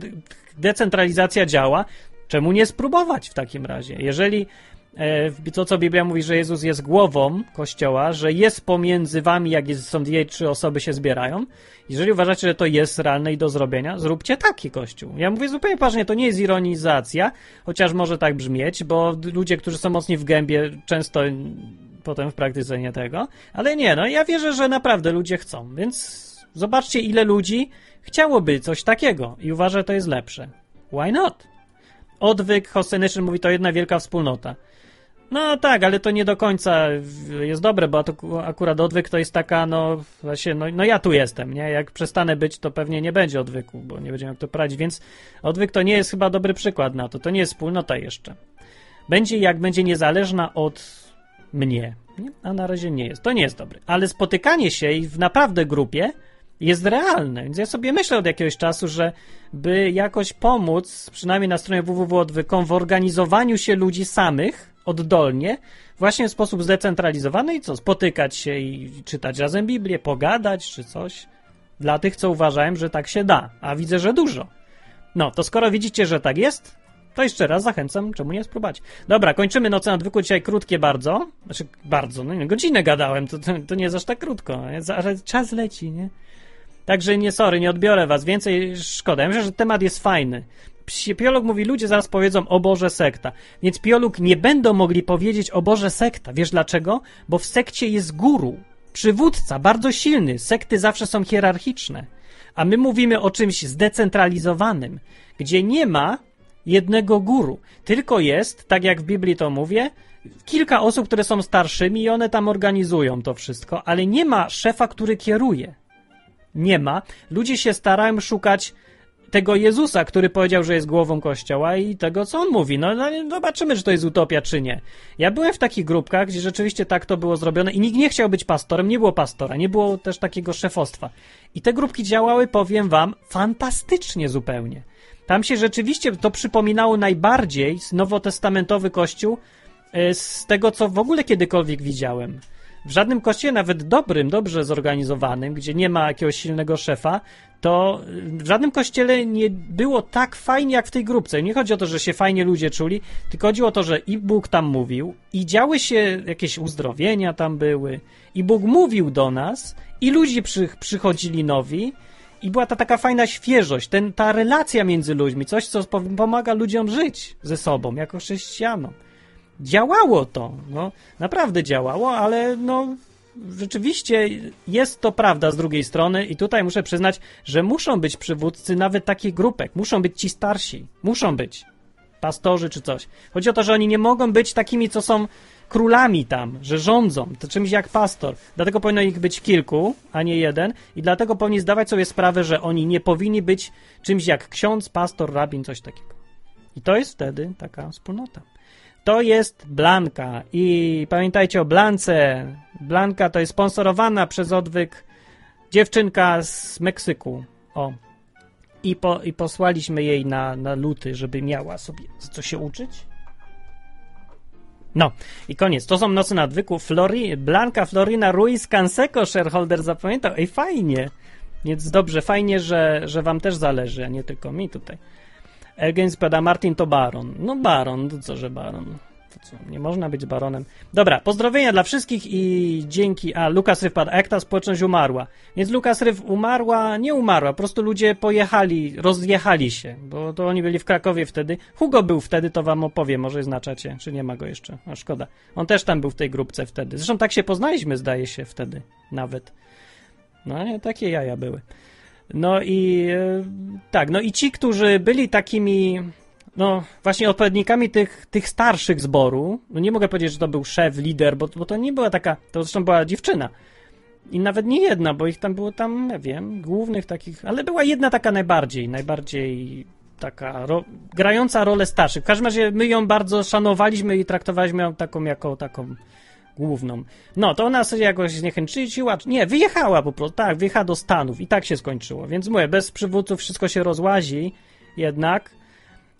decentralizacja działa, czemu nie spróbować w takim razie? Jeżeli e, to, co Biblia mówi, że Jezus jest głową Kościoła, że jest pomiędzy wami, jak jest, są dwie, trzy osoby się zbierają, jeżeli uważacie, że to jest realne i do zrobienia, zróbcie taki Kościół. Ja mówię zupełnie poważnie, to nie jest ironizacja, chociaż może tak brzmieć, bo ludzie, którzy są mocni w gębie, często potem w praktyce nie tego, ale nie, no ja wierzę, że naprawdę ludzie chcą, więc zobaczcie, ile ludzi chciałoby coś takiego i uważa, że to jest lepsze. Why not? Odwyk Hosenyczyn mówi, to jedna wielka wspólnota. No tak, ale to nie do końca jest dobre, bo akurat odwyk to jest taka, no właśnie, no, no ja tu jestem, nie? Jak przestanę być, to pewnie nie będzie odwyku, bo nie będziemy jak to prowadzić, więc odwyk to nie jest chyba dobry przykład na to, to nie jest wspólnota jeszcze. Będzie jak będzie niezależna od mnie, nie? a na razie nie jest. To nie jest dobre. Ale spotykanie się i w naprawdę grupie jest realne. Więc ja sobie myślę od jakiegoś czasu, że by jakoś pomóc, przynajmniej na stronie www.odwykom, w organizowaniu się ludzi samych, oddolnie, właśnie w sposób zdecentralizowany i co, spotykać się i czytać razem Biblię, pogadać czy coś. Dla tych, co uważałem, że tak się da, a widzę, że dużo. No, to skoro widzicie, że tak jest, to jeszcze raz zachęcam, czemu nie spróbować. Dobra, kończymy noce nadwyku dzisiaj krótkie bardzo. Znaczy, bardzo, no nie, godzinę gadałem, to, to, to nie jest aż tak krótko, ale czas leci, nie? Także nie, sorry, nie odbiorę was więcej, szkoda. Ja myślę, że temat jest fajny. Piolog mówi, ludzie zaraz powiedzą o Boże sekta. Więc Piolog nie będą mogli powiedzieć o Boże sekta. Wiesz dlaczego? Bo w sekcie jest guru, przywódca, bardzo silny. Sekty zawsze są hierarchiczne. A my mówimy o czymś zdecentralizowanym, gdzie nie ma jednego guru, tylko jest, tak jak w Biblii to mówię, kilka osób, które są starszymi i one tam organizują to wszystko, ale nie ma szefa, który kieruje. Nie ma. Ludzie się starają szukać tego Jezusa, który powiedział, że jest głową kościoła i tego, co on mówi. No, no zobaczymy, czy to jest utopia, czy nie. Ja byłem w takich grupkach, gdzie rzeczywiście tak to było zrobione i nikt nie chciał być pastorem, nie było pastora, nie było też takiego szefostwa. I te grupki działały, powiem wam, fantastycznie zupełnie. Tam się rzeczywiście to przypominało najbardziej nowotestamentowy kościół e, z tego, co w ogóle kiedykolwiek widziałem. W żadnym kościele, nawet dobrym, dobrze zorganizowanym, gdzie nie ma jakiegoś silnego szefa, to w żadnym kościele nie było tak fajnie jak w tej grupce. Nie chodzi o to, że się fajnie ludzie czuli, tylko chodziło o to, że i Bóg tam mówił, i działy się jakieś uzdrowienia tam były, i Bóg mówił do nas, i ludzie przy, przychodzili nowi, i była ta taka fajna świeżość, ten, ta relacja między ludźmi, coś, co pomaga ludziom żyć ze sobą, jako chrześcijanom. Działało to, no, naprawdę działało, ale no, rzeczywiście jest to prawda z drugiej strony i tutaj muszę przyznać, że muszą być przywódcy nawet takich grupek, muszą być ci starsi, muszą być pastorzy czy coś. Chodzi o to, że oni nie mogą być takimi, co są królami tam, że rządzą, to czymś jak pastor. Dlatego powinno ich być kilku, a nie jeden i dlatego powinni zdawać sobie sprawę, że oni nie powinni być czymś jak ksiądz, pastor, rabin, coś takiego. I to jest wtedy taka wspólnota. To jest Blanka i pamiętajcie o Blance. Blanka to jest sponsorowana przez odwyk dziewczynka z Meksyku. O. I, po, i posłaliśmy jej na, na luty, żeby miała sobie co się uczyć. No i koniec. To są noce nadwyku. Flori, Blanka Florina Ruiz Canseco, shareholder zapamiętał. Ej, fajnie. Więc dobrze, fajnie, że, że wam też zależy, a nie tylko mi tutaj. Elgens pada Martin to baron. No baron, to co, że baron. To co, nie można być baronem. Dobra, pozdrowienia dla wszystkich i dzięki... A, Lukas Ryw padł. A jak ta społeczność umarła? Więc Lukas Ryw umarła, nie umarła, po prostu ludzie pojechali, rozjechali się, bo to oni byli w Krakowie wtedy. Hugo był wtedy, to wam opowiem, może znaczacie, czy nie ma go jeszcze. A szkoda. On też tam był w tej grupce wtedy. Zresztą tak się poznaliśmy, zdaje się, wtedy nawet. No, nie, takie jaja były. No i e, tak, no i ci, którzy byli takimi, no właśnie odpowiednikami tych, tych starszych zboru, no nie mogę powiedzieć, że to był szef, lider, bo, bo to nie była taka, to zresztą była dziewczyna. I nawet nie jedna, bo ich tam było tam, nie wiem, głównych takich, ale była jedna taka najbardziej, najbardziej taka ro, grająca rolę starszych. W każdym razie my ją bardzo szanowaliśmy i traktowaliśmy ją taką jako taką główną. No, to ona sobie jakoś zniechęciła. Nie, wyjechała po prostu. Tak, wyjechała do Stanów i tak się skończyło. Więc mówię, bez przywódców wszystko się rozłazi jednak.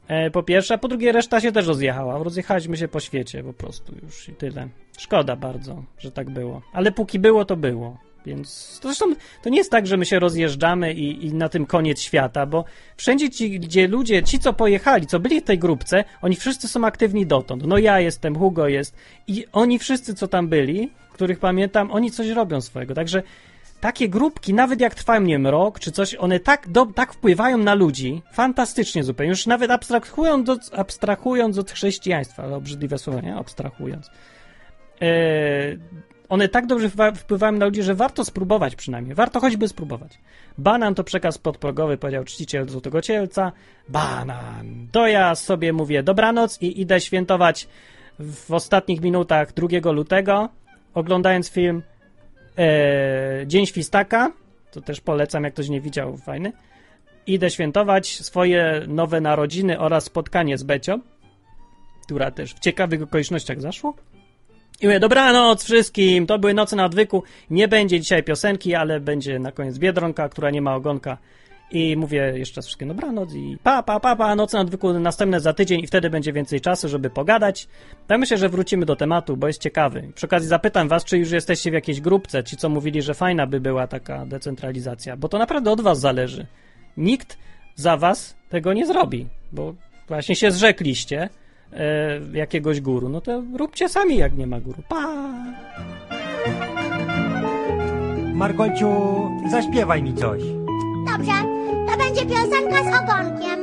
E, po pierwsze, a po drugie reszta się też rozjechała. Rozjechaliśmy się po świecie po prostu już i tyle. Szkoda bardzo, że tak było. Ale póki było, to było. Więc zresztą to nie jest tak, że my się rozjeżdżamy i, i, na tym koniec świata, bo wszędzie ci, gdzie ludzie, ci co pojechali, co byli w tej grupce, oni wszyscy są aktywni dotąd. No ja jestem, Hugo jest i oni wszyscy, co tam byli, których pamiętam, oni coś robią swojego. Także takie grupki, nawet jak trwają, nie wiem, rok czy coś, one tak, do, tak wpływają na ludzi, fantastycznie zupełnie, już nawet abstrahując od, abstrahując od chrześcijaństwa, ale obrzydliwe słowo, nie? Abstrahując. Eee, one tak dobrze wpływają na ludzi, że warto spróbować przynajmniej. Warto choćby spróbować. Banan to przekaz podprogowy, powiedział czciciel Złotego Cielca. Banan. To ja sobie mówię dobranoc i idę świętować w ostatnich minutach 2 lutego, oglądając film e, Dzień Świstaka. To też polecam, jak ktoś nie widział, fajny. Idę świętować swoje nowe narodziny oraz spotkanie z Becią, która też w ciekawych okolicznościach zaszło. I mówię, dobranoc wszystkim, to były Noce na Odwyku. Nie będzie dzisiaj piosenki, ale będzie na koniec Biedronka, która nie ma ogonka. I mówię jeszcze raz wszystkim dobranoc i pa, pa, pa, pa, Noce na Odwyku następne za tydzień i wtedy będzie więcej czasu, żeby pogadać. Tak myślę, że wrócimy do tematu, bo jest ciekawy. Przy okazji zapytam was, czy już jesteście w jakiejś grupce, ci co mówili, że fajna by była taka decentralizacja, bo to naprawdę od was zależy. Nikt za was tego nie zrobi, bo właśnie się zrzekliście e, jakiegoś guru, no to róbcie sami, jak nie ma guru. Pa! Margolciu, zaśpiewaj mi coś. Dobrze, to będzie piosenka z ogonkiem.